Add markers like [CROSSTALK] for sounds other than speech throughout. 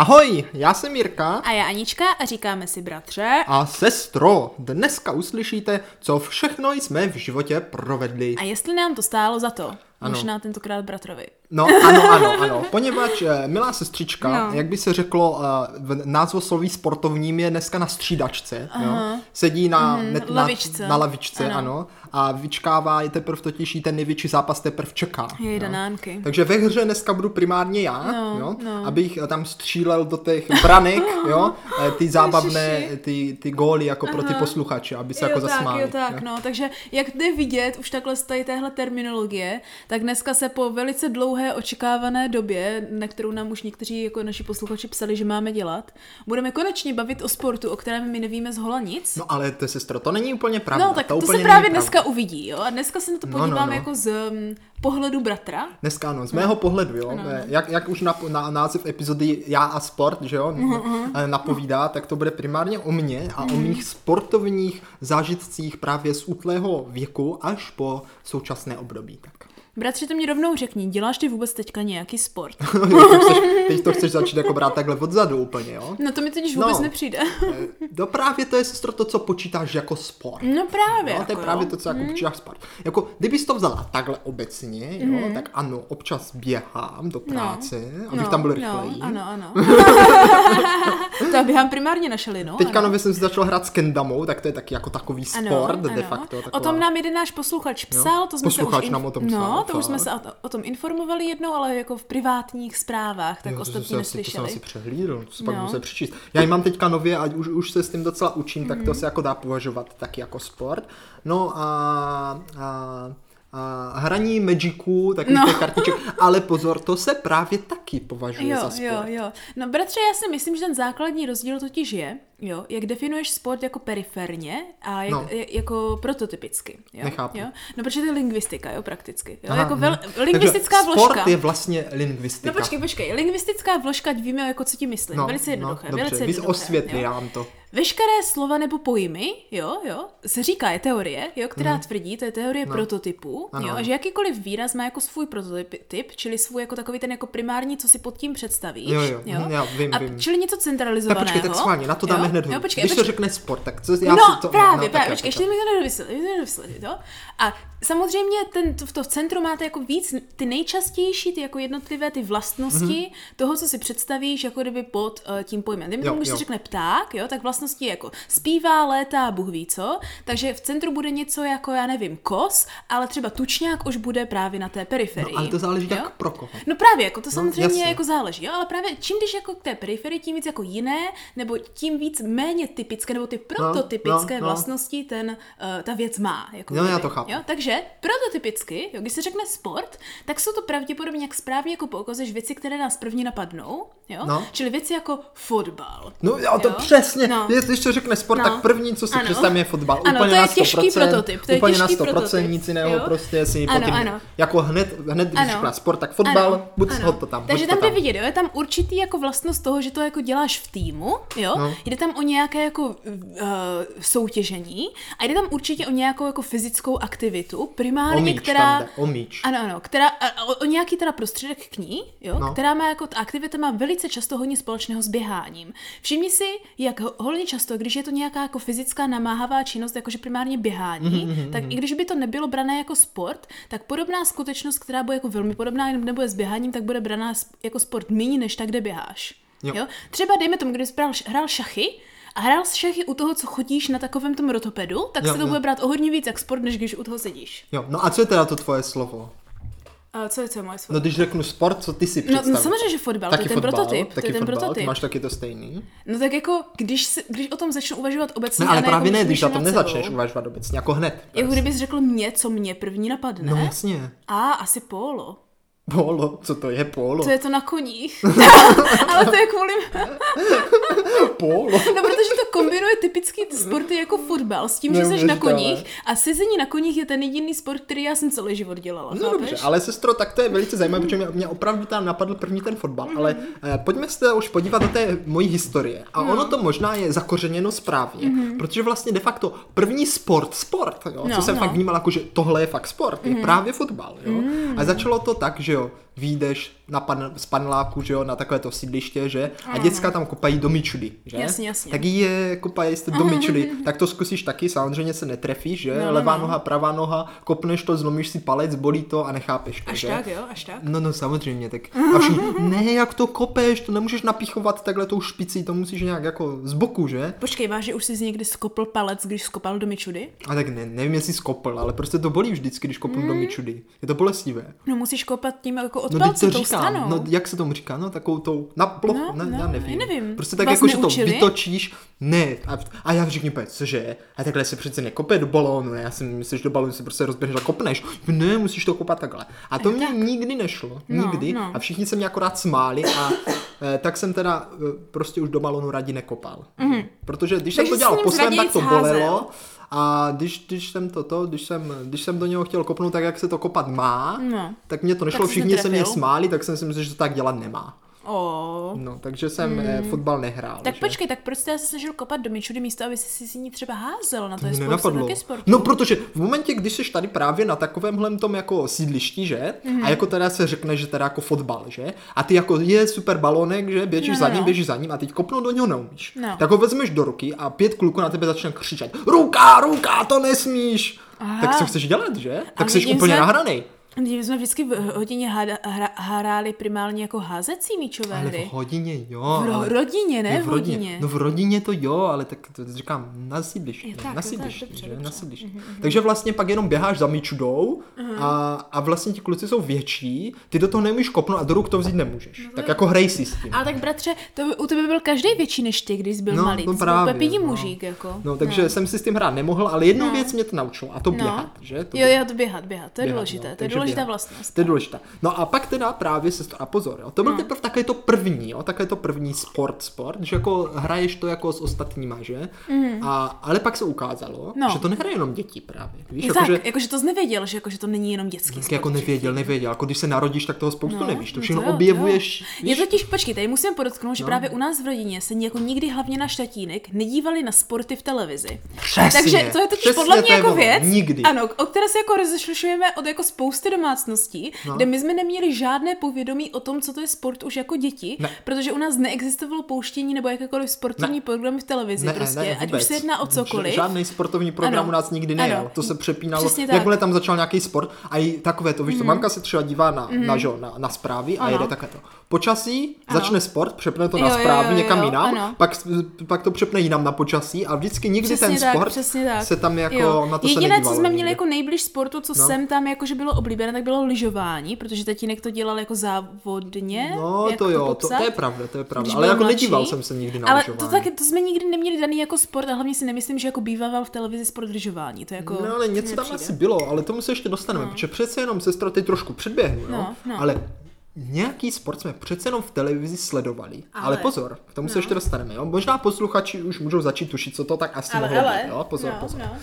Ahoj, já jsem Jirka. A já Anička a říkáme si bratře. A sestro, dneska uslyšíte, co všechno jsme v životě provedli. A jestli nám to stálo za to. Ano. Možná tentokrát bratrovi. No, ano, ano, ano. [LAUGHS] Poněvadž eh, milá sestřička, no. jak by se řeklo, eh, v názvosloví sportovním je dneska na střídačce. Jo? Sedí na, mm, net, na lavičce. Na lavičce, ano. ano. A vyčkává, je teprve totiž ten největší zápas teprve čeká. Jej, danánky. Takže ve hře dneska budu primárně já, no, jo? No. abych tam střílel do těch branek, [LAUGHS] jo? Eh, ty zábavné, ty, ty góly jako Aha. pro ty posluchače, aby se jo, jako tak, zasmáli. Jo, tak, jo? no. Takže jak jde vidět už takhle z téhle terminologie, tak dneska se po velice dlouhé očekávané době, na kterou nám už někteří jako naši posluchači psali, že máme dělat, budeme konečně bavit o sportu, o kterém my nevíme z hola nic. No ale to sestro, to není úplně pravda. No tak to, to se právě dneska uvidí, jo? A dneska se na to podívám no, no, no. jako z um, pohledu bratra. Dneska ano, z mého no. pohledu, jo. No, no. Jak, jak už na, na název epizody Já a sport, že jo, uh-huh. napovídá, tak to bude primárně o mně a uh-huh. o mých sportovních zážitcích právě z útlého věku až po současné období. Tak. Bratře, to mě rovnou řekni, děláš ty vůbec teďka nějaký sport? [LAUGHS] teď to chceš začít jako brát takhle odzadu úplně, jo? No to mi totiž vůbec no, nepřijde. Eh, no právě to je, sestro, to, co počítáš jako sport. No právě. No, to je jako právě to, co jako mm. počítáš sport. Jako, kdybys to vzala takhle obecně, jo, mm. tak ano, občas běhám do no. práce, no. abych no, tam byl rychlejší. No, ano, ano. [LAUGHS] to běhám primárně na šelinu. Teďka nově jsem si začal hrát s kendamou, tak to je taky jako takový sport ano, de facto. Taková... O tom nám jeden náš posluchač psal, to jsme Posluchač se už nám o tom psal. No, to už jsme se o tom informovali jednou, ale jako v privátních zprávách, tak jo, ostatní to neslyšeli. To jsem asi přehlídl, to pak no. musím přečíst. Já ji mám teďka nově a už, už se s tím docela učím, mm-hmm. tak to mhm. se jako dá považovat taky jako sport. No a, a a hraní Magicu, takových no. kartiček, [LAUGHS] ale pozor, to se právě taky považuje jo, za sport. Jo, jo, No bratře, já si myslím, že ten základní rozdíl totiž je, jo, jak definuješ sport jako periferně a jak, no. jako prototypicky. Jo? Nechápu. Jo? No protože to je lingvistika, jo, prakticky. Jo? Aha, jako vel, hm. lingvistická Takže vložka. sport je vlastně lingvistika. No počkej, počkej, lingvistická vložka, víme, jako co ti myslím. No, velice jednoduché. No, dobře, velice jednoduché, osvětli já vám to. Veškeré slova nebo pojmy, jo, jo, se říká, je teorie, jo, která mm. tvrdí, to je teorie no. prototypu, ano. jo, a že jakýkoliv výraz má jako svůj prototyp, čili svůj jako takový ten jako primární, co si pod tím představíš, jo, jo, jo? Já vím, a vím. čili něco centralizovaného. Tak počkej, tak schválně, na to dáme jo? hned jo, počkej, Když počkej. to řekne sport, tak co já no, si to... právě, no, právě, počkej, ještě mi to nevysvětlit, jo? A samozřejmě ten, to, v to v centru máte jako víc ty nejčastější, ty jako jednotlivé ty vlastnosti mm-hmm. toho, co si představíš jako kdyby pod uh, tím pojmem. Kdyby tomu, se řekne pták, jo, tak vlastnosti jako zpívá, létá, Bůh ví co, takže v centru bude něco jako, já nevím, kos, ale třeba tučňák už bude právě na té periferii. No, ale to záleží jo? tak pro koho. No právě, jako to no, samozřejmě jako záleží, jo, ale právě čím když jako k té periferii, tím víc jako jiné, nebo tím víc méně typické, nebo ty prototypické no, no, no. vlastnosti ten, uh, ta věc má. Jako no, já to chápu. Jo? Takže prototypicky, jo, když se řekne sport, tak jsou to pravděpodobně, jak správně jako poukazuješ, věci, které nás první napadnou, jo? No. Čili věci jako fotbal. No jo, to jo? přesně. No. Když to řekne sport, no. tak první, co si představím, je fotbal. Ano, úplně to je na 100%, těžký prototyp. To je úplně těžký na 100%, prototyp. nic jiného, jo? prostě si ano, potom, ano. jako hned, hned když řekne sport, tak fotbal, ano, buď ano. to tam. Takže tam jde vidět, jo, je tam určitý jako vlastnost toho, že to jako děláš v týmu, jo, no. jde tam o nějaké jako uh, soutěžení a jde tam určitě o nějakou jako fyzickou aktivitu, primárně, míč, která... Tam jde, o míč. Ano, ano, která, o, o nějaký teda prostředek k ní, jo, no. která má jako, ta aktivita má velice často hodně společného s běháním. Všimni si, jak hodně často, když je to nějaká jako fyzická namáhavá činnost, jakože primárně běhání, mm-hmm, tak mm-hmm. i když by to nebylo brané jako sport, tak podobná skutečnost, která bude jako velmi podobná, nebo je s běháním, tak bude braná jako sport méně než tak, kde běháš. Jo. jo? Třeba dejme tomu, když jsi hrál šachy, a hrál jsi šachy u toho, co chodíš na takovém tom rotopedu, tak jo, se to jo. bude brát o hodně víc jak sport, než když u toho sedíš. Jo, no a co je teda to tvoje slovo? A co je co je moje slovo? No když řeknu sport, co ty si představíš? No, no samozřejmě, že fotbal, taky to je ten fotbal, prototyp. Taky to je ten fotbal, prototyp. máš taky to stejný? No tak jako, když, si, když o tom začnu uvažovat obecně, Ne, ale právě jako ne, když o tom nezačneš uvažovat obecně, jako hned. Jako kdybys řekl mě, co mě první napadne. No jasně. A, asi polo. Polo? Co to je polo? To je to na koních. [LAUGHS] Ale to je kvůli... [LAUGHS] polo? No, protože to kombinuje typický sporty jako fotbal s tím, že jsi na koních a sezení na koních je ten jediný sport, který já jsem celý život dělala. No chápeš? dobře, ale sestro, tak to je velice zajímavé, protože mě, mě opravdu tam napadl první ten fotbal, mm. ale eh, pojďme se už podívat do té mojí historie. A no. ono to možná je zakořeněno správně, mm. protože vlastně de facto první sport, sport, jo, no, co jsem no. fakt vnímal jako, že tohle je fakt sport, mm. je právě fotbal. Jo? Mm. A začalo to tak, že jo, meu, výjdeš na pan, z paneláku, že jo, na takové to sídliště, že? A děcka tam kopají do myčudy, že? Jasně, jasně. Tak je, kopají jste do myčudy, [LAUGHS] tak to zkusíš taky, samozřejmě se netrefíš, že? No, Levá no. noha, pravá noha, kopneš to, zlomíš si palec, bolí to a nechápeš to, Až že? tak, jo, až tak. No, no, samozřejmě, tak. A všichni, [LAUGHS] ne, jak to kopeš, to nemůžeš napichovat takhle tou špicí, to musíš nějak jako z boku, že? Počkej, vážně už jsi někdy skopl palec, když skopal do myčudy? A tak ne, nevím, jestli skopl, ale prostě to bolí vždycky, když kopnu mm. do myčudy. Je to bolestivé. No musíš kopat tím jako No, to tou říkám, stranou. no, jak se tomu říká, no, takovou tou, na plochu, No, ne, no, já nevím. nevím. Prostě tak Vás jako, že to neučili? vytočíš, ne, a, a já řeknu, úplně, cože, a takhle se přece nekope do balónu, já si myslím, že do balónu si prostě rozběhneš a kopneš, ne, musíš to kopat takhle. A to mě nikdy nešlo, No, nikdy, no. a všichni se mě akorát smáli a eh, tak jsem teda eh, prostě už do balónu radši nekopal. Protože když jsem Takže to jsi dělal po svém, tak to bolelo, a když, když jsem to, to když, jsem, když jsem do něho chtěl kopnout tak, jak se to kopat má, No. tak mě to nešlo, jsi všichni se mě smáli, tak jsem si myslel, že to tak dělat nemá. O. No, takže jsem hmm. fotbal nehrál. Tak že? počkej, tak proč jsi se snažil kopat do myčudy místo, aby si si ní třeba házel na to je Mě spousta nenapadlo. taky sportů. No, protože v momentě, když jsi tady právě na takovémhle tom jako sídlišti, že? Mhm. A jako teda se řekne, že teda jako fotbal, že? A ty jako je super balonek, že? Běžíš No, no, za ním, no. běžíš za ním a teď kopnout do něho neumíš. No. Tak ho vezmeš do ruky a pět kluků na tebe začne křičet. Ruka, ruka, to nesmíš. Aha. Tak co chceš dělat, že? Tak jsi úplně se- nahranej. My jsme vždycky v hodině hada, hra, hráli primárně jako házecí míčové Ale hry. v hodině, jo. V ro- ale... rodině, ne? Je V rodině. No v rodině to jo, ale tak to říkám na sídlišti, tak, na sídlišti, dobře, že? Na sídlišti. Takže vlastně pak jenom běháš za myčudou a, a vlastně ti kluci jsou větší, ty do toho nemůžeš kopnout a do ruk to vzít nemůžeš. tak jako hrej si s tím. Ale tak bratře, to u tebe byl každý větší než ty, když jsi byl No, malý. no právě, byl no. mužík, jako. No, takže jsem si s tím hrát nemohl, ale jednu No. věc mě to naučilo, a to běhat, že? To Jo, jo, to běhat, běhat, to je běhat, důležité, no, to je takže důležitá vlastnost. To je důležité. No a pak teda právě se a pozor, jo, to byl teprve také to první, jo, také to první sport, sport, že jako hraješ to jako s ostatníma, že? A, ale pak se ukázalo, No. že to nehraje jenom děti právě. Víš, jako, tak, že, jakože to jsi nevěděl, že, jako, že to není jenom dětský sport. jako nevěděl, nevěděl, jako když se narodíš, tak toho spoustu No, nevíš, to no všechno jo, objevuješ, jo. víš? Je totiž, počkej, tady musím podotknout, že No. právě u nás v rodině se jako nikdy hlavně na štatínek nedívali na sporty v televizi. Přesně, Takže to je totiž přesně podle mě to jako věc, nikdy. ano, o které se jako rozlišujeme od jako spousty domácností, No. kde my jsme neměli žádné povědomí o tom, co to je sport už jako děti, Ne. protože u nás neexistovalo pouštění nebo jakékoliv sportovní Ne. programy v televizi Ne, prostě, ne, ať už se jedná o cokoliv. Žádný sportovní program Ano. u nás nikdy nejel. Ano. To se přepínalo. Přesně tak. Jakmile tam začal nějaký sport a i takové to, víš, to mamka se třeba dívá na, na, žo, na, na zprávy a Mhm. Ano. jede takové to. Počasí, Ano. začne sport, přepne to Jo, na jo, zprávy jo, někam jo, jinam, ano. pak, pak to přepne jinam na počasí a vždycky nikdy Přesně ten tak, sport tak. se tam jako Jo. na to se Jediné, nedívalo co jsme nikdy. měli jako nejbliž sportu, co No. jsem tam jakože bylo oblíbené, tak bylo lyžování, protože tatínek to dělal jako závodně. No jak to jo, to, popsat. to je pravda, to je pravda. Ale jako mladší. nedíval jsem se nikdy na Ale lyžování. to, taky, to jsme nikdy neměli daný jako sport a hlavně si nemyslím, že jako bývával v televizi sport lyžování. To jako No ale něco tam asi bylo, ale tomu se ještě dostaneme, protože přece jenom sestra teď trošku předběhnu, jo? No, no. ale nějaký sport jsme přece jenom v televizi sledovali. Ale, Ale- pozor, k tomu se no. ještě dostaneme, jo? Možná posluchači už můžou začít tušit, co to tak asi Ale, mohlo ale, být, jo? Pozor, no, pozor. no.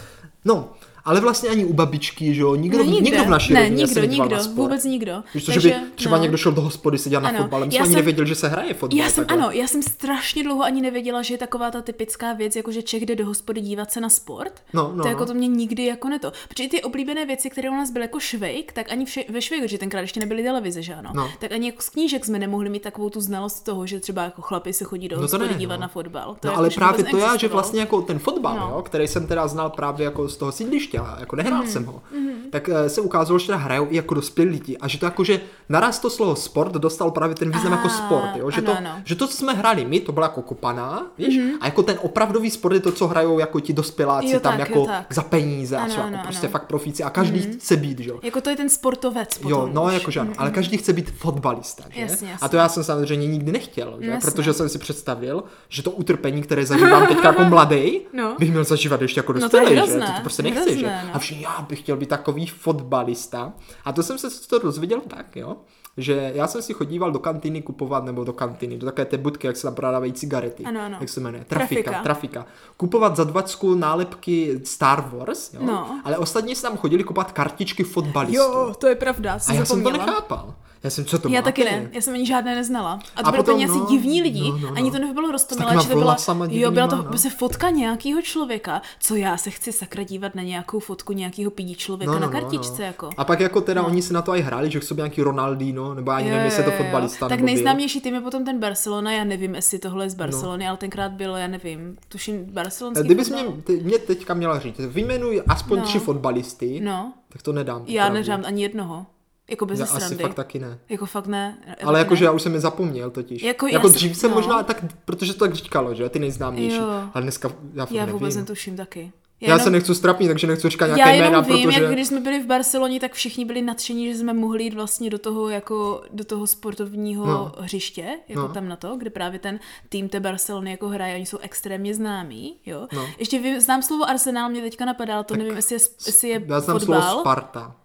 No, ale vlastně ani u babičky, že jo? Nikdo, No, nikdo, nikdo v naší ne, rodině nikdo, se nikdo, na sport. vůbec nikdo. Víš to, Takže, že by třeba no. někdo šel do hospody, seděl na Ano. fotbal, my Já jsme ani jsem- nevěděli, že se hraje fotbal. Já jsem, takhle. ano, já jsem strašně dlouho ani nevěděla, že je taková ta typická věc, jako že Čech jde do hospody dívat se na sport. No, no, to jako no. to mě nikdy jako neto. Protože i ty oblíbené věci, které u nás byly jako švejk, tak ani vše, ve švejku, že tenkrát ještě nebyly televize, že ano. No. Tak ani jako z knížek jsme nemohli mít takovou tu znalost toho, že třeba jako chlapi se chodí do No to hospody ne, dívat no. na fotbal. To No jako, ale právě to já, že vlastně jako ten fotbal, který jsem teda znal právě jako z toho sídliště, a jako nehrál Mhm, jsem ho, tak eh, se ukázalo, že teda hrajou i jako dospělí lidi a že to jako, že naraz to slovo sport dostal právě ten význam A, jako sport, jo, že, ano, to, ano. že to, co jsme hráli my, to byla jako kopaná, víš, a jako ten opravdový sport je to, co hrajou jako ti dospěláci Jo, tam tak, jako jo, tak. za peníze a Ano, jsou jako ano, prostě ano. fakt profíci a každý chce být, že jo. Jako to je ten sportovec potom Jo, no už. jakože ano, ale každý chce být fotbalista, že? Jasně, jasně. A to já jsem samozřejmě nikdy nechtěl, že? Jasně. Protože jsem si představil, že to utrpení, které zažívám teď jako [LAUGHS] mladý, No. bych měl zažívat ještě jako No to je dospělý, že? hrozné, To, to prostě nechci, že? no. A všichni, já bych chtěl být takový fotbalista. A to jsem se to dozvěděl tak, jo? že já jsem si chodíval do kantýny kupovat, nebo do kantýny, do takové té budky, jak se tam prodávají cigarety. Ano, ano. Jak se jmenuje? Trafika. Trafika. Trafika. Kupovat za dvacku nálepky Star Wars, jo? No. ale ostatní se tam chodili kupovat kartičky fotbalistů. Jo, to je pravda, A jsem já jsem to zapomněla. nechápal. Já jsem, co to Já taky ne, já jsem ani žádné neznala. A to A byly potom, úplně asi no, divní lidi, no, no, no. ani to nebylo rostomilé, že to byla, vlasama jo, byla to divnýma, no. prostě fotka nějakého člověka, co já se chci sakra dívat na nějakou fotku nějakého pídí člověka na kartičce, jako. A pak jako teda oni si na to i hráli, že jsou nějaký Ronaldino, nebo ani nevím, jestli je to fotbalista. Tak nejznámější tým je potom ten Barcelona, já nevím, jestli tohle je z Barcelony, no. ale tenkrát byl, já nevím, tuším barcelonský Kdybys fotbal. mě, ty, mě teďka měla říct, vyjmenuj aspoň No. tři fotbalisty, No, tak to nedám. já neřám ani jednoho. Jako bez Já asi srandy. fakt taky ne. Jako fakt ne. já Ale jakože já už jsem je zapomněl totiž. Jako Jako, já jako jsem- dřív jsem no. možná tak, protože to tak říkalo, že ty nejznámější. Jo. Ale dneska já fakt Já nevím. vůbec netuším taky. Já, se nechci strapnit, takže nechci říkat nějaké já jenom jména, vím, protože... jak když jsme byli v Barceloně, tak všichni byli nadšení, že jsme mohli jít vlastně do toho jako do toho sportovního No. hřiště, jako No. tam na to, kde právě ten tým té Barcelony jako hraje, oni jsou extrémně známí, jo. No. Ještě vím, znám slovo Arsenal, mě teďka napadá, ale to nevím, jestli je, jestli je Já znám fotbal. slovo Sparta.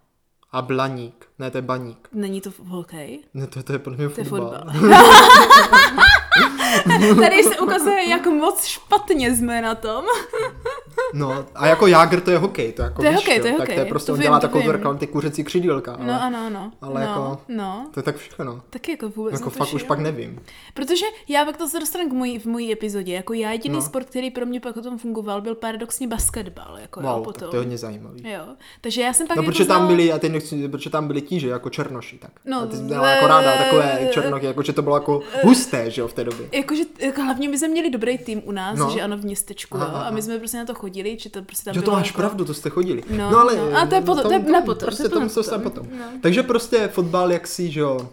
A Blaník. Ne, to je baník. Není to hokej. Ne, to, to je podle mě To je fotbal. [LAUGHS] [LAUGHS] [LAUGHS] Tady se ukazuje, jak moc špatně jsme na tom. [LAUGHS] No, a jako Jágr to je hokej, to jako To je víš, hokej, jo, to je tak hokej. to je prostě, To on vím, dělá takovou reklamu, ty kuřecí křídílka, ale, No ano, ano. ale no, jako- No, to je tak všechno. taky jako vůbec Jako fakt už pak nevím. Protože já pak to se dostanu k mojí, v mojí epizodě. Jako já jediný No. sport, který pro mě pak potom fungoval, byl paradoxně basketbal. Jako jo, Wow, potom. tak to je hodně zajímavý. Jo. Takže já jsem pak No, jako protože tam byli, a teď nechci, protože tam byli ti, že jako černoši, tak. No, a ty jsi měla jako ráda takové eh, černochy, jako že to bylo jako husté, že jo, v té době. Jakože, jako hlavně my jsme měli dobrý tým u nás, No. že ano, v městečku, Aha, jo, a my jsme prostě na to chodili, že to prostě tam Jo, to máš jako... pravdu, to jste chodili. No, ale... no, a to je potom- to je na potom, Prostě to potom. se potom. No. Takže prostě fotbal jaksi, že jo,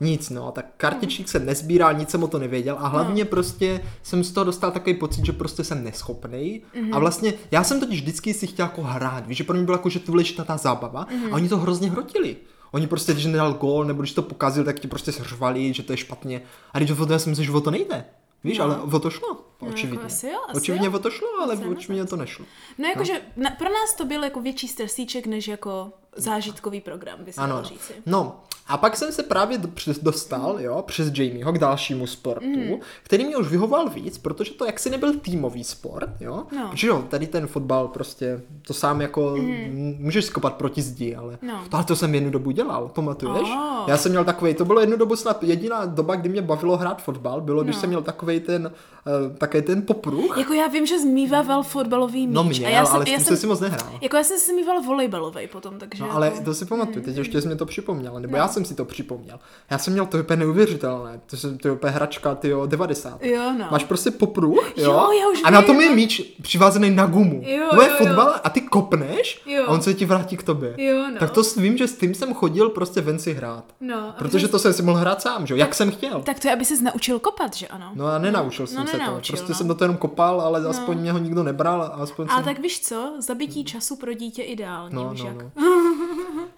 nic, no, tak kartičík jsem nezbíral, nic jsem o to nevěděl a hlavně prostě jsem z toho dostal takový pocit, že prostě jsem neschopný a vlastně já jsem totiž vždycky si chtěl jako hrát, víš, že pro mě bylo jako, že důležitá ta zábava a oni to hrozně hrotili. Oni prostě, když nedal gól, nebo když to pokazil, tak ti prostě řvali, že to je špatně. A když o to, já si myslím, že o to nejde. Víš, No. ale o to šlo, očividně. jako asi jo, asi očividně jo. o to šlo, ale očividně to nešlo. No jakože na, pro nás to byl jako větší stresíček, než jako zážitkový program, by se Ano, říci. No, a pak jsem se právě dostal, jo, přes Jamieho k dalšímu sportu, Mhm. který mě už vyhoval víc, protože to jaksi nebyl týmový sport, jo. No. Protože jo, tady ten fotbal prostě, to sám jako, mm. můžeš skopat proti zdi, ale No. to, ale to jsem jednu dobu dělal, pamatuješ? Oh. Já jsem měl takový, to bylo jednu dobu snad jediná doba, kdy mě bavilo hrát fotbal, bylo, když No. jsem měl takový ten, uh, takový ten popruh. Jako já vím, že zmývával fotbalový míč. No a měl, já jsem, ale já jsem, si moc nehrál. Jako já jsem si mýval volejbalový potom, takže No jako... ale to si pamatuju, teď ještě jsi mi to připomněl, nebo No. já jsem si to připomněl. Já jsem měl to úplně neuvěřitelné, to je, to je úplně hračka, ty 90. Jo, no. Máš prostě popruh, jo, Jo, já už a na tom je no. míč přivázený na gumu. Jo, to je jo, jo. fotbal a ty kopneš Jo. a on se ti vrátí k tobě. Jo, no. Tak to vím, že s tím jsem chodil prostě ven si hrát. No, Protože to jsem si mohl hrát sám, že jo, jak jsem chtěl. Tak to je, aby ses naučil kopat, že ano? No a nenaučil No, jsem se to. Prostě no. jsem do toho jenom kopal, ale aspoň mě ho nikdo nebral a aspoň Ale jsem... tak víš co, zabití času pro dítě ideální, No, no, jak? no. [LAUGHS]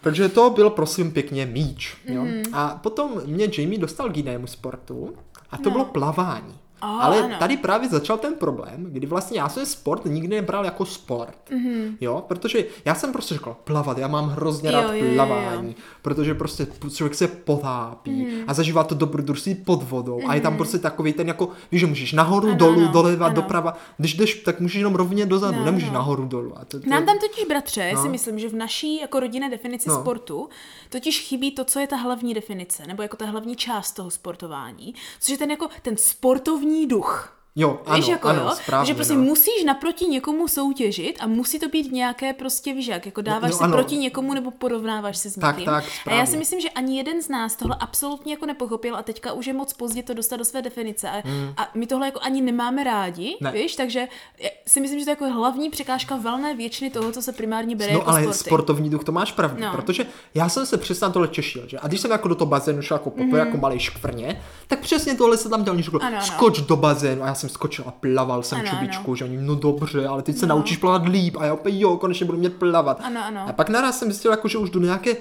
Takže to byl prosím pěkně míč. Jo? Mhm. A potom mě Jamie dostal k jinému sportu a to No. bylo plavání. A, Ale ano. tady právě začal ten problém, kdy vlastně já jsem sport nikdy nebral jako sport. Mm-hmm. Jo, protože já jsem prostě řekl, plavat, já mám hrozně Mhm. Jo, rád jo, jo, jo. plavání, protože prostě člověk se potápí mm-hmm. a zažívá to dobrodružství pod vodou mm-hmm. a je tam prostě takový ten jako, víš, že můžeš nahoru, Ano, dolů, ano, doleva, ano. doprava, když jdeš, tak můžeš jenom rovně dozadu, No, nemůžeš no. nahoru, dolů. A to, to, Nám tam totiž, bratře, No. si myslím, že v naší jako rodinné definici No. sportu totiž chybí to, co je ta hlavní definice, nebo jako ta hlavní část toho sportování, což je ten jako ten sportovní duch. Jo, ano, víš, jako ano, jo? správně, že prostě no. musíš naproti někomu soutěžit a musí to být nějaké prostě, víš jak, jako dáváš no, se ano. proti někomu nebo porovnáváš se s Tak, někým. tak, a já si myslím, že ani jeden z nás tohle absolutně jako nepochopil a teďka už je moc pozdě to dostat do své definice a, a my tohle jako ani nemáme rádi, Hmm. Ne. víš, takže si myslím, že to je jako hlavní překážka valné většiny toho, co se primárně bere No jako ale sporty. sportovní duch, to máš pravdu, No. protože já jsem se přesně na tohle těšil, že? A když jsem jako do toho bazénu šel jako poprvé, jako malý škvrně, tak přesně tohle se tam dělal, skoč do bazénu a já jsem skočil a plaval jsem Ano, čubičku, že oni, no dobře, ale teď se naučíš plavat líp a já opět jo, konečně budu mět plavat. Ano, ano. A pak naraz jsem zjistil, jako, že už do nějaké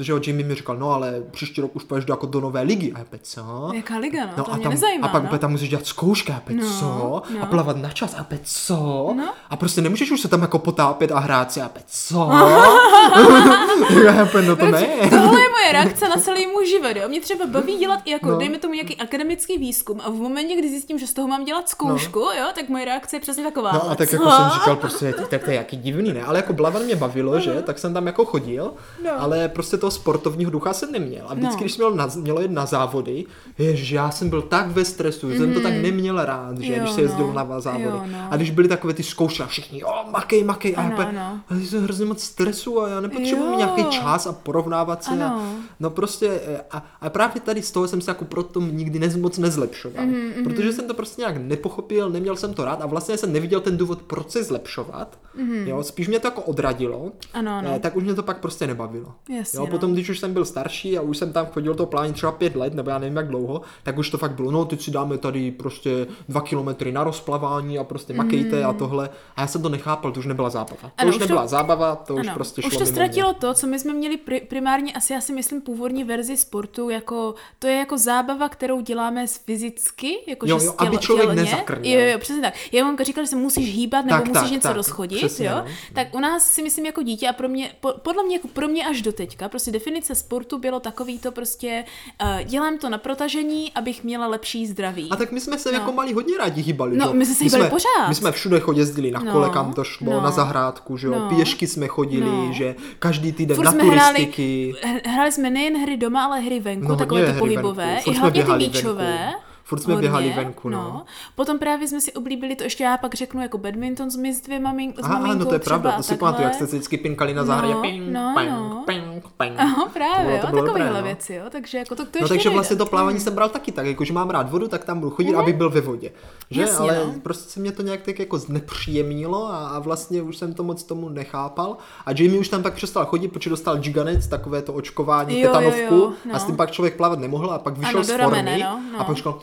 že jo, Jimmy mi říkal, no ale příští rok už půjdeš do, jako do nové ligy. A já co? Jaká liga, no, to a, mě tam, nezajímá, a pak no. tam musíš dělat zkoušky, a opět No, co? no. A plavat na čas, a opět co? No. A prostě nemůžeš už se tam jako potápět a hrát si, a opět co? [LAUGHS] já opět, no to ne. Tohle je moje reakce na celý můj život. Jo. Mě třeba baví dělat i jako, No. no. dejme tomu nějaký akademický výzkum a v momentě, kdy zjistím, že z toho mám dělat zkoušku, no. jo, tak moje reakce je přesně taková. No a tak Co? jako jsem říkal, prostě, tak to je jaký divný, ne? Ale jako plavat mě bavilo, že? Tak jsem tam jako chodil, No. ale prostě prostě toho sportovního ducha jsem neměl. A vždycky, no. když jsem měl, na, mělo jít na závody, ježiš, já jsem byl tak ve stresu, mm-hmm. jsem to tak mhm. neměl rád, že jo, když se jezdil no. na závody. Jo, no. A když byly takové ty zkoušky a všichni, o, makej, makej, ano, a já ano. ale jsem hrozně moc stresu a já nepotřebuji nějaký čas a porovnávat se. A, no prostě, a, a, právě tady z toho jsem se jako proto nikdy nez, moc nezlepšoval. Mm-hmm. Protože jsem to prostě nějak nepochopil, neměl jsem to rád a vlastně jsem neviděl ten důvod, proč se zlepšovat. Mm-hmm. Jo, spíš mě to jako odradilo. Ano, ano. Eh, tak už mě to pak prostě nebavilo. Jasně, jo, no. potom, když už jsem byl starší a už jsem tam chodil to plání třeba pět let, nebo já nevím jak dlouho, tak už to fakt bylo, no teď si dáme tady prostě dva kilometry na rozplavání a prostě makejte mm. a tohle. A já jsem to nechápal, to už nebyla zábava. To ano, už nebyla to... zábava, to ano, už prostě šlo Už to ztratilo mě. to, co my jsme měli pri- primárně asi já si myslím původní verzi sportu, jako to je jako zábava, kterou děláme fyzicky, jako jo, jo, aby člověk nezakrněl. Jo, jo, přesně tak. Já vám říkal, že se musíš hýbat nebo tak, musíš tak, něco tak, rozchodit, přesně, jo. No. Tak u nás si myslím jako dítě a pro mě, po, podle mě jako pro mě až do teďka, prostě definice sportu bylo takový to prostě, uh, dělám to na protažení, abych měla lepší zdraví. A tak my jsme se no. jako mali hodně rádi hýbali, No, my jsme se hýbali pořád. My jsme všude jezdili na no, kole, kam to šlo, no, na zahrádku, že jo, no, pěšky jsme chodili, no. že každý týden Furt na turistiky. Hráli, hráli jsme nejen hry doma, ale hry venku, no, takové ty pohybové, i hlavně ty míčové. Venku. Furt jsme Hodně, běhali venku, no. no. Potom právě jsme si oblíbili, to ještě já pak řeknu, jako badminton s my s dvěma mink, s Aha, no to je pravda, to si pamatuju, jak jste se vždycky pinkali na zahradě. No, ping, no, ping, no. Ping, ping. Aha, právě, to bylo, to jo, takovéhle no. věci, jo, takže jako to, to No takže vlastně to plávání jsem bral taky tak, jakože mám rád vodu, tak tam budu chodit, aby byl ve vodě. Že? Jasně, Ale no. prostě se mě to nějak tak jako znepříjemnilo a, a vlastně už jsem to moc tomu nechápal. A Jamie už tam pak přestal chodit, protože dostal giganec, takové to očkování, jo, tetanovku jo, jo, no. a s tím pak člověk plavat nemohl a pak vyšel ano, z formy ramene, no, no. a pak říkal,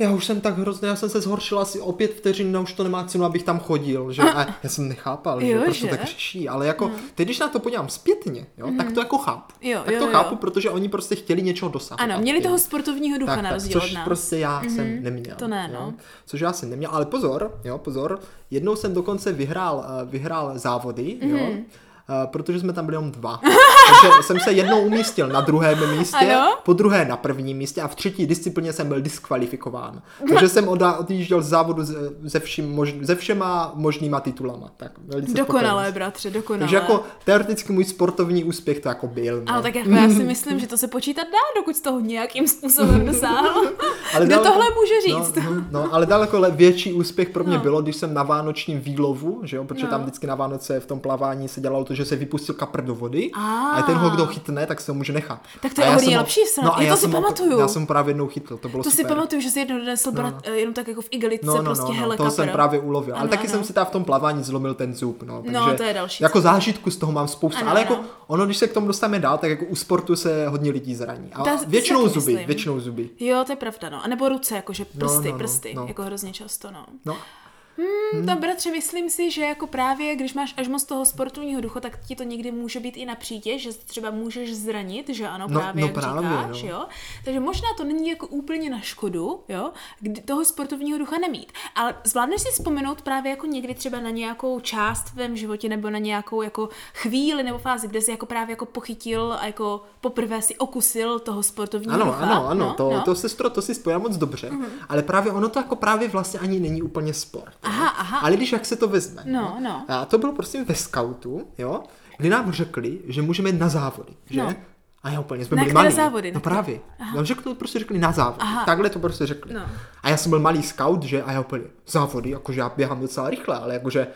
já už jsem tak hrozný, já jsem se zhoršil asi o pět vteřin, už to nemá cenu, abych tam chodil, že? A já jsem nechápal, jo, že proč to tak řeší, ale jako, hmm. teď když na to podívám zpětně, jo, hmm. tak to jako chápu. Jo, tak jo, to jo. chápu, protože oni prostě chtěli něčeho dosáhnout. Ano, měli toho sportovního ducha tak, na rozdíl tak, což od nás. prostě já hmm. jsem neměl. To ne, no. Jo? Což já jsem neměl, ale pozor, jo, pozor, jednou jsem dokonce vyhrál, eh, vyhrál závody, hmm. jo, Uh, protože jsme tam byli jenom dva. [LAUGHS] Takže jsem se jednou umístil na druhém místě, ano? po druhé na prvním místě a v třetí disciplině jsem byl diskvalifikován. Takže jsem odjížděl z závodu se, vším mož, se všema možnýma titulama. Tak, dokonalé, bratře, dokonalé. Takže jako teoreticky můj sportovní úspěch to jako byl. No. Ale tak jako já si myslím, že to se počítat dá, dokud z toho nějakým způsobem dosáhl. [LAUGHS] ale Kdo daleko, tohle může říct? No, no, no, ale daleko větší úspěch pro mě no. bylo, když jsem na vánočním výlovu, že jo, protože no. tam vždycky na Vánoce v tom plavání se dělalo to, že se vypustil kapr do vody a, a ten ho kdo chytne, tak se ho může nechat. Tak to je hodně lepší strana. No, a já to si pamatuju. Já jsem právě jednou chytl, to bylo To super. si pamatuju, že si jednou donesl no, no. jenom tak jako v igelice no, no, prostě no, no, hele to kapr. jsem právě ulovil. Ale ano, taky ano. jsem si tam v tom plavání zlomil ten zub. No, takže no to je další. Jako zážitku z toho mám spoustu. Ano, ale jako ono, když se k tomu dostaneme dál, tak jako u sportu se hodně lidí zraní. A většinou zuby, většinou zuby. Jo, to je pravda, no. A nebo ruce, jakože prsty, prsty, jako hrozně často, no. No Hmm, to bratře, myslím si, že jako právě, když máš až moc toho sportovního ducha, tak ti to někdy může být i na přítěž, že třeba můžeš zranit, že ano, no, právě, no, jak právě, říkáš, no. jo. Takže možná to není jako úplně na škodu, jo, kdy toho sportovního ducha nemít. Ale zvládneš si vzpomenout právě jako někdy třeba na nějakou část v tvém životě nebo na nějakou jako chvíli nebo fázi, kde jsi jako právě jako pochytil a jako poprvé si okusil toho sportovního ano, ducha. Ano, ano, no, to, no. to sestro, to si spojila moc dobře, mm-hmm. ale právě ono to jako právě vlastně ani není úplně sport. Aha, aha. Ale když jak se to vezme. No, no. A to bylo prostě ve scoutu, jo, kdy nám řekli, že můžeme jít na závody, že? No. A já úplně jsme na byli malí. závody? No právě. Aha. Řekli, to prostě řekli na závody. Aha. Takhle to prostě řekli. No. A já jsem byl malý scout, že? A já úplně, závody, jakože já běhám docela rychle, ale jakože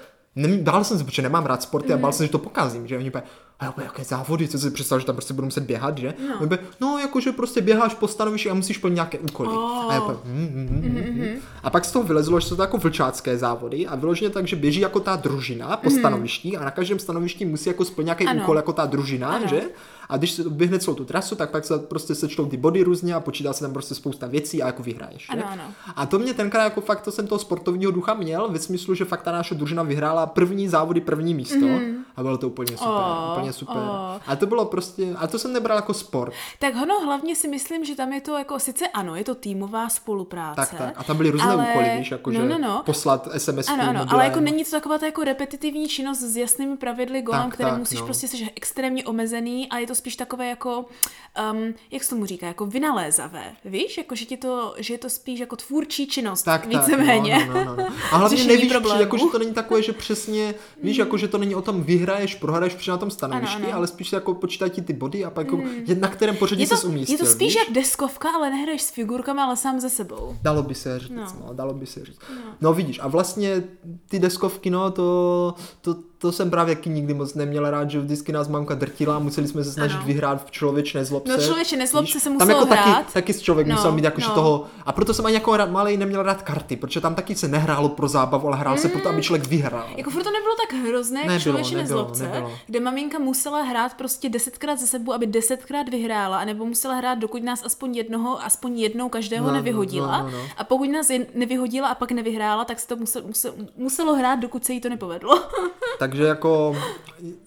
bál jsem se, protože nemám rád sporty mm. a bál jsem, že to pokazím, že oni úplně, a já jaké závody, co si představ, že tam prostě budu muset běhat, že? No, úplně, no jakože prostě běháš po stanovišti a musíš plnit nějaké úkoly. Oh. A, já mm, mm, mm, mm, a pak z toho vylezlo, že jsou to jako vlčácké závody a vyloženě tak, že běží jako ta družina po mm. stanovišti a na každém stanovišti musí jako splnit nějaký ano. úkol jako ta družina, ano. že? A když se běhne celou tu trasu, tak pak se prostě sečtou ty body různě a počítá se tam prostě spousta věcí a jako vyhraješ. Ano, ano. A to mě tenkrát jako fakt, to jsem toho sportovního ducha měl, ve smyslu, že fakt ta naše družina vyhrála první závody, první místo mm. a bylo to úplně super, oh, úplně super. Oh. A to bylo prostě, a to jsem nebral jako sport. Tak ono hlavně si myslím, že tam je to jako, sice ano, je to týmová spolupráce. Tak, tak. A tam byly různé ale... úkoly, víš, jako no, že no, no. poslat SMS. Ano, ano, ale jako není to taková ta jako repetitivní činnost s jasnými pravidly golem, které tak, musíš no. prostě jsi extrémně omezený a je to spíš takové jako, um, jak se tomu říká, jako vynalézavé, víš, jako že, ti to, že je to spíš jako tvůrčí činnost, tak, víceméně. Tak, no, no, no, no. A hlavně nevíš, jako, že to není takové, že přesně, víš, jako že to není o tom vyhraješ, prohraješ při na tom stanovisku, na hřišti, ale spíš jako počítají ti ty body a pak jako, mm. na kterém pořadí se umístil. Je to spíš víš? jak deskovka, ale nehraješ s figurkama, ale sám ze sebou. Dalo by se říct, no. no dalo by se říct. No. no vidíš, a vlastně ty deskovky, no to, to, to jsem právě nikdy moc neměl rád, že vždycky nás mamka drtila a museli jsme se snažit ano. vyhrát v člověče nezlobce. No člověče nezlobce se muselo tam jako hrát. Taky, taky člověk no, musel mít jakože no. toho, a proto jsem ani jako malý neměl rád karty, protože tam taky se nehrálo pro zábavu, ale hrál mm. se proto, aby člověk vyhrál. Jako furt to nebylo tak hrozné, jak člověče nezlobce, nebylo. kde maminka musela hrát prostě desetkrát za sebou, aby desetkrát vyhrála, anebo musela hrát, dokud nás aspoň jednoho, aspoň jednou každého no, no nevyhodila. No, no, no. A pokud nás nevyhodila a pak nevyhrála, tak se to muselo, muselo, muselo hrát, dokud se jí to nepovedlo. Takže jako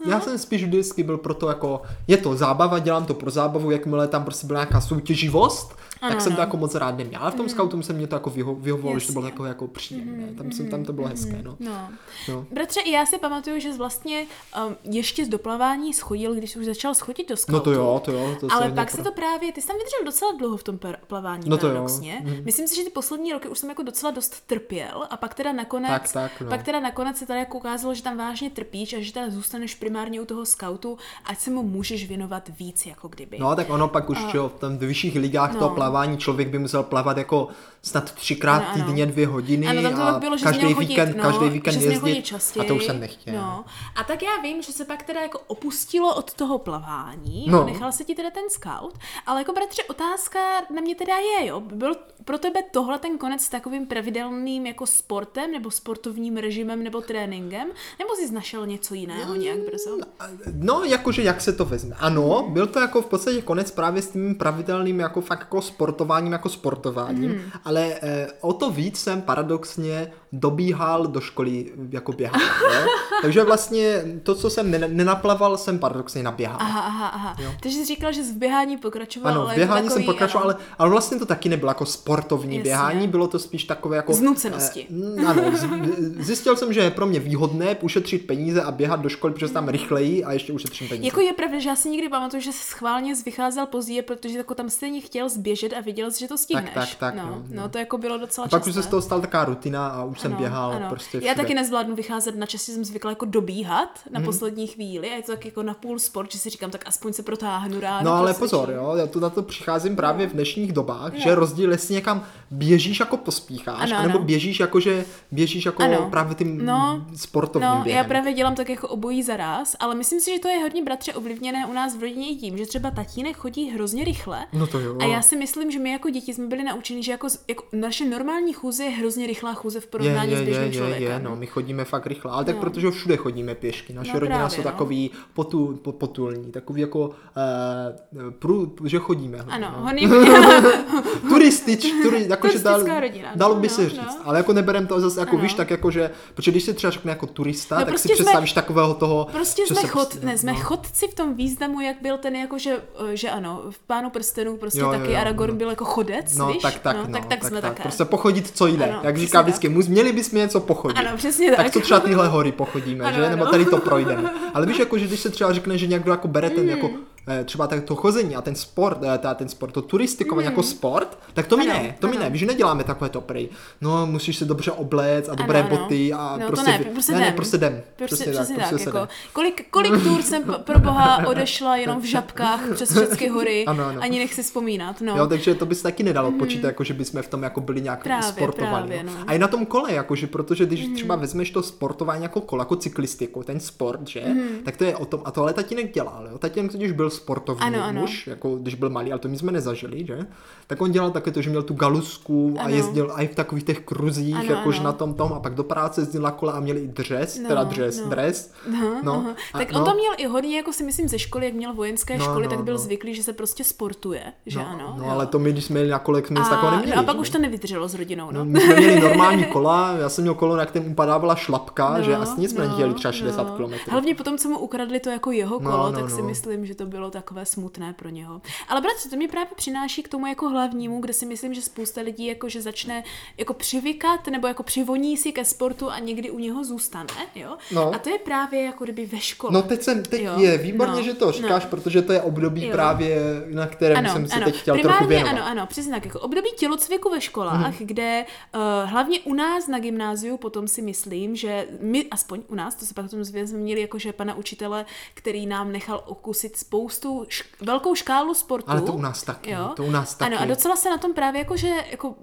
já jsem spíš vždycky byl proto jako, je to zábava, dělám to pro zábavu, jakmile tam prostě byla nějaká soutěživost, ano, tak jsem to jako moc rád neměl. Ale v tom mm. scoutu se mě to jako vyho- vyhovovalo, že to bylo jako, jako příjemné. Mm, tam, jsem, tam to bylo mm, hezké. No. No. No. Bratře, já si pamatuju, že vlastně um, ještě z doplavání schodil, když už začal schodit do scoutu. No to jo, to jo. To ale pak se to právě, ty jsi tam vydržel docela dlouho v tom plavání, no to jo. Mm. Myslím si, že ty poslední roky už jsem jako docela dost trpěl a pak teda nakonec, tak, tak, no. pak teda nakonec se tady jako ukázalo, že tam vážně trpíš a že teda zůstaneš primárně u toho scoutu, ať se mu můžeš věnovat víc, jako kdyby. No tak ono pak už, uh, čo, v tom vyšších ligách no. to plavání člověk by musel plavat jako snad třikrát ano, týdně dvě hodiny ano, tam to a bylo, že každý, víkend, no, každý víkend jezdit častěji, a to už jsem nechtěl. No. A tak já vím, že se pak teda jako opustilo od toho plavání no. a nechal se ti teda ten scout, ale jako bratře otázka na mě teda je, jo, byl pro tebe tohle ten konec s takovým pravidelným jako sportem nebo sportovním režimem nebo tréninkem, nebo jsi našel něco jiného nějak brzo? No, jakože jak se to vezme. Ano, byl to jako v podstatě konec právě s tím pravidelným jako fakt jako sportováním jako sportováním, mm. ale e, o to víc jsem paradoxně dobíhal do školy jako běhat. [LAUGHS] Takže vlastně to, co jsem nenaplaval, jsem paradoxně naběhal. Aha, aha, aha. Jo? Takže jsi říkal, že v běhání pokračoval. Ano, v běhání jsem pokračoval, ale, ale vlastně to taky nebylo jako sportovní Jasně. běhání, bylo to spíš takové jako... Znucenosti. Eh, ano, [LAUGHS] zjistil jsem, že je pro mě výhodné ušetřit peníze a běhat do školy, protože tam rychleji a ještě ušetřím peníze. Jako je pravda, že já si nikdy pamatuju, že schválně vycházel později, protože jako tam stejně chtěl zběžet a viděl, že to stihneš. Tak, tak, tak. No, no, no. to jako bylo docela a pak už se z toho stala taková rutina a už ano, jsem běhal ano. prostě Já taky nezvládnu vycházet na časy, jsem zvykla jako dobíhat na mm. poslední chvíli a je to tak jako na půl sport, že si říkám, tak aspoň se protáhnu ráno. No ale pozor, jo, já tu na to přicházím právě v dnešních dobách, no. že rozdíl, jestli někam běžíš jako pospícháš, ano, anebo ano. běžíš jako, že běžíš jako ano. právě tím no, sportovním no, během. já právě dělám tak jako obojí zaraz, ale myslím si, že to je hodně bratře ovlivněné u nás v rodině tím, že třeba tatínek chodí hrozně rychle. No to jo. A já si myslím, že my jako děti jsme byli naučeni, že jako, jako naše normální chůze je hrozně rychlá chůze v porovnání je, je, je, člověkem. Je, no, my chodíme fakt rychle, ale no. tak protože všude chodíme pěšky. Naše no, rodina právě, jsou no. takový potu, potulní, takový jako, uh, prů, že chodíme. Ano, no. honým, [LAUGHS] Turistič, turi, jako, že dal, rodina. Dalo by no, se říct, no. ale jako neberem to zase jako ano. víš, tak jako, že, protože když se třeba řekne jako turista, no, tak prostě si jsme, představíš takového toho, Prostě jsme, chod, ne, jsme no. chodci v tom významu, jak byl ten jako, že, eh, že ano, v Pánu prstenů prostě jo, taky jo, Aragorn no. byl jako chodec, no, víš? Tak, tak, no, no, tak, tak, tak jsme tak. Prostě pochodit co jde, ano, jak říká vždycky, měli bychom něco pochodit. Ano, přesně tak. Tak to třeba tyhle hory pochodíme, ano, že? Ano. Nebo tady to projdeme. [LAUGHS] Ale víš, jako, že když se třeba řekne, že někdo jako bere ten mm. jako třeba tak to chození a ten sport, eh, ta, ten sport, to turistikování mm. jako sport, tak to mi ne, to mi ne, víš, že neděláme takové to prej. No, musíš se dobře obléct a dobré ano, boty a no, prostě, to ne, prostě ne, ne, prostě jdem. Prostě, prostě, tak, tak, prostě jako, kolik, kolik tur jsem pro boha odešla jenom v žabkách přes všechny [LAUGHS] hory, ano, ano. ani nechci vzpomínat, no. Jo, takže to bys taky nedalo mm. počítat, jako že bychom v tom jako byli nějak právě, sportovali. Právě, no. A i na tom kole, jakože, protože když mm. třeba vezmeš to sportování jako kolo, jako cyklistiku, ten sport, že, mm. tak to je o tom, a to ale tatínek dělal, jo. Tatínek totiž byl sportovní, ano, ano muž, jako když byl malý, ale to my jsme nezažili, že? Tak on dělal také to, že měl tu galusku a ano. jezdil i v takových těch kruzích, jakož na tom tom a pak do práce jezdil na kole a měli i dřez, no, teda dřez, no. dres. Aha, no. Aha. A, tak on no. to měl i hodně, jako si myslím, ze školy, jak měl vojenské no, školy, no, tak byl no. zvyklý, že se prostě sportuje, že no, ano. No, jo. ale to my, když jsme jeli na kole, jsme nic takového neměli. No, a pak že? už to nevydrželo s rodinou, no. no. My jsme měli [LAUGHS] normální kola, já jsem měl kolo, na kterém upadávala šlapka, no, že asi nic jsme no, nechtěli třeba 60 no. km. Hlavně potom, co mu ukradli to jako jeho kolo, no, no, tak si no. myslím, že to bylo bylo takové smutné pro něho. Ale bratře, to mě právě přináší k tomu jako hlavnímu, kde si myslím, že spousta lidí jako, že začne jako přivykat nebo jako přivoní si ke sportu a někdy u něho zůstane, jo? No. A to je právě jako kdyby ve škole. No teď, jsem, teď Jo. je výborně, No, že to říkáš, no. protože to je období Jo. právě, na kterém jsem se teď chtěl trochu Primárně věnovat. ano, ano, přesně tak. Jako období tělocviku ve školách, Mhm. kde uh, hlavně u nás na gymnáziu potom si myslím, že my, aspoň u nás, to se pak o tom zmínili, jakože pana učitele, který nám nechal okusit spoustu, šk- velkou škálu sportu. Ale to u nás taky, to u nás taky. Ano, a docela se na tom právě jako, že, jako,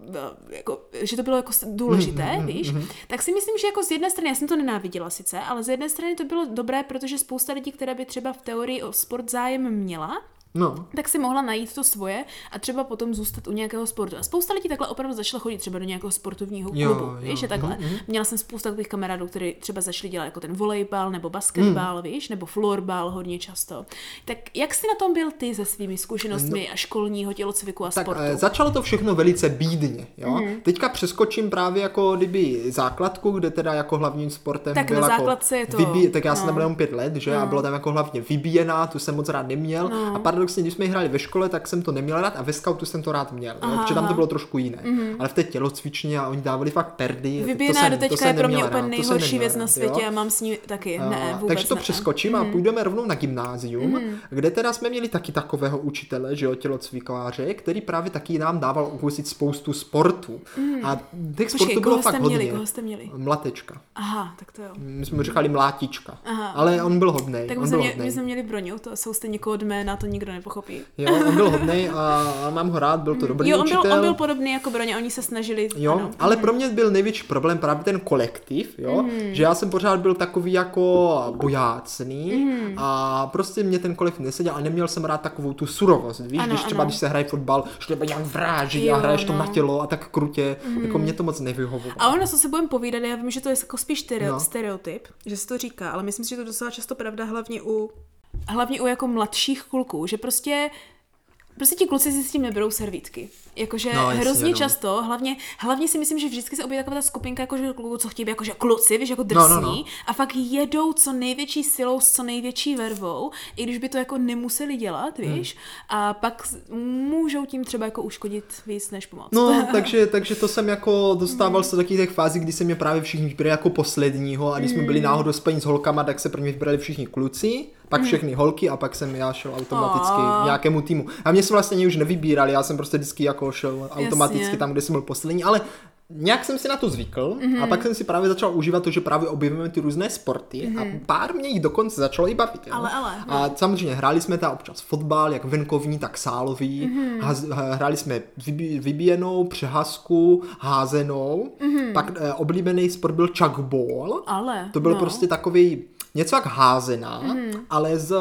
eh, jako, že to bylo jako důležité, Mhm, víš, tak si myslím, že jako z jedné strany, já jsem to nenáviděla sice, ale z jedné strany to bylo dobré, protože spousta lidí, které by třeba v teorii o sport zájem měla, No, tak si mohla najít to svoje a třeba potom zůstat u nějakého sportu. A spousta lidí takhle opravdu začala chodit třeba do nějakého sportovního Jo, klubu, jo, víš, že takhle. mhm, Měla jsem spousta takových kamarádů, kteří třeba začali dělat jako ten volejbal nebo basketbal, Mhm. víš, nebo florbal hodně často. Tak jak jsi na tom byl ty se svými zkušenostmi a školního tělocviku a No. tak sportu? eh, začalo to všechno velice bídně, jo. Mhm. Teďka přeskočím právě jako kdyby základku, kde teda jako hlavním sportem Tak byl na jako je to- vybí- tak já jsem no. tam byl jenom pět let, že, a bylo tam jako hlavně vybíjená, tu jsem moc rád neměl No. a paradoxně, když jsme ji hráli ve škole, tak jsem to neměl rád a ve scoutu jsem to rád měl, jo, Aha, protože tam to bylo trošku jiné. Ale v té tělocvičně a oni dávali fakt perdy. Vybíjená do to teďka je pro mě úplně rád, nejhorší věc rád, na jo. světě a mám s ní taky. Ne, A, vůbec takže to ne. přeskočím a půjdeme rovnou na gymnázium, kde teda jsme měli taky takového učitele, že jo, tělocvikáře, který právě taky nám dával okusit spoustu sportů. A těch sportů bylo fakt hodně. koho jste měli? Mlatečka. Aha, tak to jo. My jsme mu říkali mlátička. Ale on byl hodnej. Tak my jsme měli broňu, to jsou stejně kód jména, to nikdo nepochopí. Jo, on byl hodnej a mám ho rád, byl to dobrý jo, on byl, učitel. on byl podobný jako Broně, oni se snažili, Jo, ano. ale pro mě byl největší problém právě ten kolektiv, jo, Mhm. že já jsem pořád byl takový jako bojácný Mhm. a prostě mě ten kolektiv neseděl a neměl jsem rád takovou tu surovost, víš, Ano, když třeba ano. když se hraje fotbal, že to nějak vráží Jo, a hraješ to no. na tělo a tak krutě, jako mě to moc nevyhovovalo. A ono, co se budeme povídat, já vím, že to je jako spíš stereo, No. stereotyp, že se to říká, ale myslím si, že to je docela často pravda, hlavně u hlavně u jako mladších kluků, že prostě Prostě ti kluci si s tím neberou servítky. Jakože No, no, jasně, hrozně no. často, hlavně, hlavně si myslím, že vždycky se objeví taková ta skupinka jakože kluků, co chtějí být jakože kluci, víš, jako No, drsní. no, no. A fakt jedou co největší silou, s co největší vervou, i když by to jako nemuseli dělat, Hmm. víš. A pak můžou tím třeba jako uškodit víc než pomoct. No, [LAUGHS] takže, takže to jsem jako dostával se do takových těch fází, kdy se mě právě všichni vybrali jako posledního a když jsme byli Mm. náhodou spojení s holkama, tak se první vybrali všichni kluci, pak Mm. všechny holky a pak jsem já šel automaticky Aw. nějakému týmu. A mě se vlastně už nevybírali, já jsem prostě vždycky jako šel automaticky Jasně. tam, kde jsem byl poslední, ale nějak jsem si na to zvykl Mhm. a pak jsem si právě začal užívat to, že právě objevujeme ty různé sporty a pár mě jich dokonce začalo i bavit. Jo? Mhm. Ale, ale, no. A samozřejmě hráli jsme tam občas fotbal, jak venkovní, tak sálový. Mhm. Mm-hmm. Hráli jsme vybí, vybíjenou, přehazku, házenou. Mhm. Mm-hmm. Pak eh, oblíbený sport byl chuckball. Ale, To byl no. prostě takový něco jak házená, mm-hmm. ale s,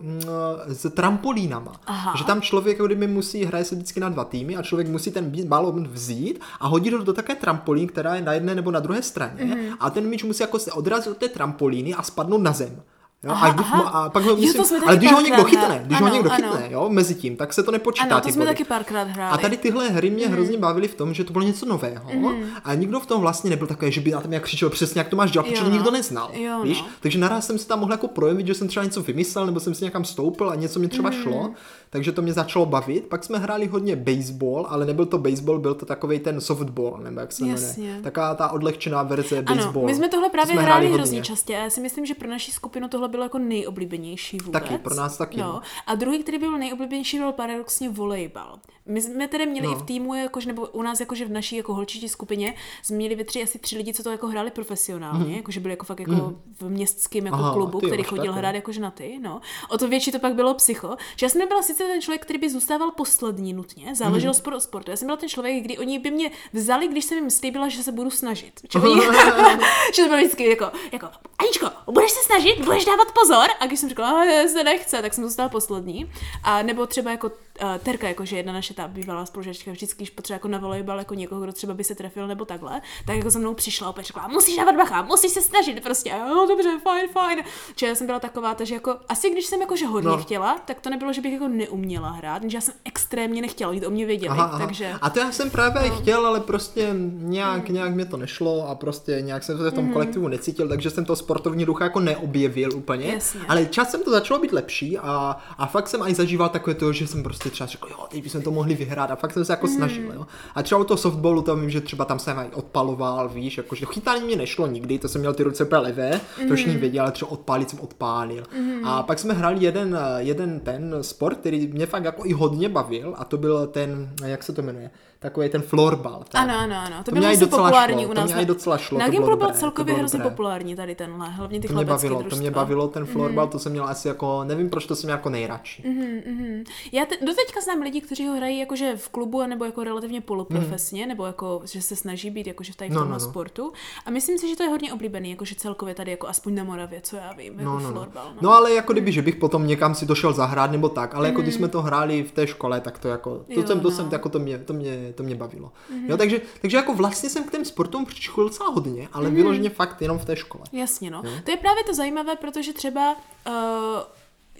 mm, s trampolínama. Aha. Že tam člověk, jako kdyby musí, hraje se vždycky na dva týmy a člověk musí ten balón vzít a hodit ho do také trampolín, která je na jedné nebo na druhé straně. Mm-hmm. A ten míč musí jako se odrazit od té trampolíny a spadnout na zem. Jo, Aha, a, když, aha. a pak ho Jo, musí, to ale když ho někdo chytne, hráli. když ho Ano, někdo ano. chytne, jo, mezi tím, tak se to nepočítá Ano, to jsme body. taky párkrát hráli. A tady tyhle hry mě hrozně bavily v tom, že to bylo něco nového Mhm. a nikdo v tom vlastně nebyl takový, že by na tom jak křičel přesně, jak to máš dělat, protože Jo, to no. nikdo neznal. Jo, víš? no. Takže naraz jsem si tam mohl jako projevit, že jsem třeba něco vymyslel, nebo jsem si někam stoupil a něco mě třeba Mhm. šlo, takže to mě začalo bavit. Pak jsme hráli hodně baseball, ale nebyl to baseball, byl to takový ten softball, nebo jak se jmenuje. Taková ta odlehčená verze baseball. Ano, my jsme tohle právě hráli hrozně častě a já si myslím, že pro naši skupinu tohle bylo jako nejoblíbenější vůbec. Taky, pro nás taky, no. No. A druhý, který byl nejoblíbenější, byl paradoxně volejbal. My jsme tedy měli No. i v týmu, jakože, nebo u nás jakože v naší jako holčičí skupině, jsme měli ve tři asi tři lidi, co to jako hráli profesionálně, mm. jakože byli jako fakt jako v městském jako. Aha, klubu, ty který chodil tak, hrát jakože na ty, no. O to větší to pak bylo psycho. Že já jsem nebyla sice ten člověk, který by zůstával poslední nutně, záleželo mm. sport od sportu. Já jsem byla ten člověk, kdy oni by mě vzali, když jsem jim slíbila, že se budu snažit. [LAUGHS] Že, oni, [LAUGHS] že to bylo vždycky jako, jako, Aničko, budeš se snažit, budeš dávat pozor. A když jsem říkala, "A, já se nechce, tak jsem zůstala poslední. A nebo třeba jako uh, Terka, jakože jedna naše ta bývalá spolužačka, vždycky, když potřeba jako na volejbal jako někoho, kdo třeba by se trefil nebo takhle, tak jako za mnou přišla opět řekla, musíš dávat bacha, musíš se snažit, prostě, jo, dobře, fajn, fajn. Čiže já jsem byla taková, takže jako, asi když jsem jakože hodně no. chtěla, tak to nebylo, že bych jako neuměla hrát, že já jsem extrémně nechtěla, oni to o mě věděli, aha, aha. takže. A to já jsem právě no. chtěl, ale prostě nějak, mm. nějak mě to nešlo a prostě nějak jsem se v tom mm. kolektivu necítil, takže jsem to sportovní ducha jako neobjevil úplně. Jasně. Ale časem to začalo být lepší a, a fakt jsem ani zažíval takové to, že jsem prostě třeba řekl, jo, teď bychom to mohli vyhrát a fakt jsem se jako mm. snažil. Jo. A třeba u toho softballu to vím, že třeba tam jsem odpaloval, víš, jakože chytání mě nešlo nikdy, to jsem měl ty ruce úplně levé, mm. to už věděl, ale třeba odpálit jsem odpálil. Mm. A pak jsme hráli jeden, jeden ten sport, který mě fakt jako i hodně bavil a to byl ten, jak se to jmenuje, takový ten florbal. Ten. Ano, ano, ano. To, to bylo docela populární šlo, u nás. To mě docela šlo. Na Gimplu byl celkově hrozně populární tady tenhle, hlavně ty to mě bavilo, družstva. to mě bavilo, ten florbal, mm. to jsem měl asi jako, nevím proč to jsem měl jako nejradši. Mm, mm. Já te, doteďka znám lidi, kteří ho hrají jakože v klubu, nebo jako relativně poloprofesně, mm. nebo jako, že se snaží být jakože v tady v no, no, no. sportu. A myslím si, že to je hodně oblíbený, jakože celkově tady jako aspoň na Moravě, co já vím, jako no, no, florbal. No. no. ale jako kdyby, že bych potom někam si to šel zahrát nebo tak, ale jako když jsme to hráli v té škole, tak to jako, to jsem, to jsem, jako to mě, to mě, to mě bavilo. Mm-hmm. Jo, takže, takže jako vlastně jsem k těm sportům přišel docela hodně, ale mm-hmm. vyloženě fakt jenom v té škole. Jasně, no. Jo? To je právě to zajímavé, protože třeba uh,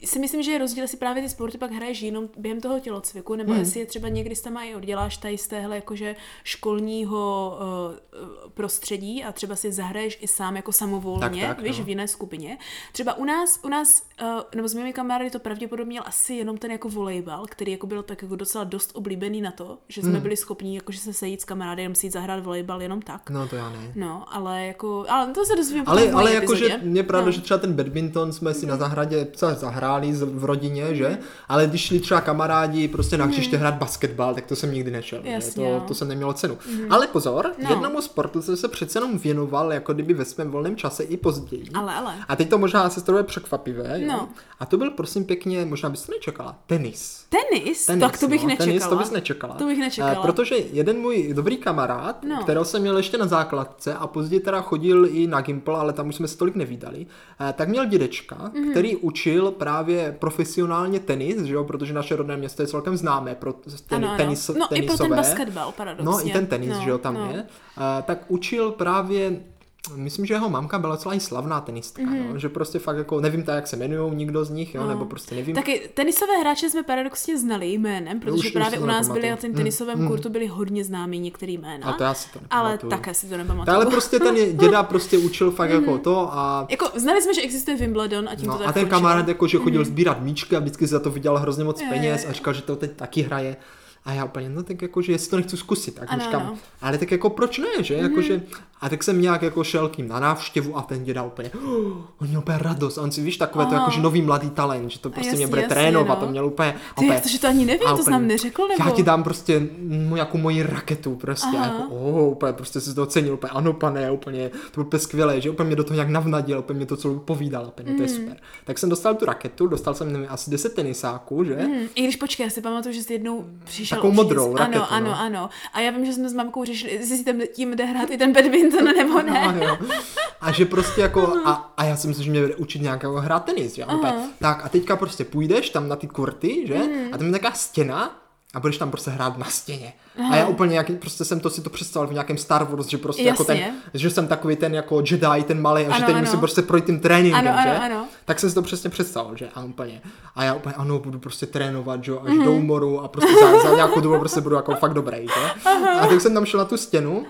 si myslím, že je rozdíl, jestli právě ty sporty pak hraješ jenom během toho tělocviku, nebo hmm. jestli je třeba někdy s tam i odděláš tady z téhle jakože školního uh, prostředí a třeba si zahraješ i sám jako samovolně, tak, tak, víš, no. v jiné skupině. Třeba u nás, u nás, uh, nebo s mými kamarády to pravděpodobně měl asi jenom ten jako volejbal, který jako byl tak jako docela dost oblíbený na to, že jsme hmm. byli schopni jakože se sejít s kamarády, jenom si jít zahrát volejbal jenom tak. No to já ne. No, ale jako, ale to se dozvím Ale, ale jakože mě pravda, no. že třeba ten badminton jsme si na zahradě zahrali hráli v rodině, že? Ale když šli třeba kamarádi prostě na hřiště hrát basketbal, tak to jsem nikdy nešel. Jasně, to, to jsem nemělo cenu. Mm. Ale pozor, no. jednomu sportu jsem se přece jenom věnoval jako kdyby ve svém volném čase i později. Ale, ale. A teď to možná se to překvapivé. No. Jo? A to byl prosím pěkně, možná bys to nečekala, tenis. Tenis? tenis tak to bych no, nečekala. Tenis, to bys nečekala. To bych nečekala. Uh, protože jeden můj dobrý kamarád, no. kterého jsem měl ještě na základce a později teda chodil i na Gimple, ale tam už jsme se tolik nevídali, uh, tak měl dědečka, mm-hmm. který učil právě profesionálně tenis, že jo, protože naše rodné město je celkem známé pro ten, ano, tenis, ano. No tenisové. i pro ten basketbal, paradoxně. No i ten tenis, no, že jo, tam no. je. Uh, tak učil právě myslím, že jeho mamka byla celá i slavná tenistka, mm-hmm. no, že prostě fakt jako, nevím tak, jak se jmenují nikdo z nich, jo, no. nebo prostě nevím. Taky tenisové hráče jsme paradoxně znali jménem, protože už, právě už u nás byli na tom tenisovém mm. kurtu byli hodně známí některý jména. A to já si to Ale také si to nepamatuju. Ale prostě ten děda [LAUGHS] prostě učil fakt mm. jako to a... Jako znali jsme, že existuje Wimbledon a tím no, to tak A ten kamarád jako, že chodil mm. sbírat míčky a vždycky za to vydělal hrozně moc je, peněz a říkal, že to teď taky hraje. A já úplně, no tak jako, že jestli to nechci zkusit, tak ano, říkám, ano. ale tak jako proč ne, že? Mm. Jako, že a tak jsem nějak jako šel k ním na návštěvu a ten děda úplně, oh, on měl úplně radost. A on si víš takové to jakože nový mladý talent, že to prostě jasný, mě bude jasný, trénovat, no. to měl úplně. Ty, jak to, že to ani nevím, to znám neřekl, nebo? Já ti dám prostě mu jako moji raketu prostě. Aha. A jako, oh, úplně prostě si to ocenil, úplně ano pane, úplně, to bylo úplně skvělé, že úplně mě do toho nějak navnadil, úplně mě to celou povídal, úplně mm. to je mm. super. Tak jsem dostal tu raketu, dostal jsem nevím, asi 10 tenisáků, že? Mm. I když počkej, já si pamatuju, že jsi jednou přišel. Takovou modrou raketu. Ano, ano, ano. A já vím, že jsme s mamkou řešili, jestli si tím jde hrát i ten badminton nebo ne. No, jo. A že prostě jako, [LAUGHS] a, a já si myslím, že mě bude učit nějak jako hrát tenis, jo. Tak a teďka prostě půjdeš tam na ty kurty, že? Mm. A tam je taková stěna a budeš tam prostě hrát na stěně. Aha. A já úplně nějaký, prostě jsem to si to představil v nějakém Star Wars, že prostě jako Jasně. jako ten, že jsem takový ten jako Jedi, ten malý, a ano, že teď ano. musím prostě projít tím tréninkem, ano, že? Ano, ano. Tak jsem si to přesně představil, že? A úplně. A já úplně, ano, budu prostě trénovat, že? Až mm-hmm. do umoru a prostě za, za nějakou dobu prostě budu jako fakt dobrý, že? Aha. A tak jsem tam šel na tu stěnu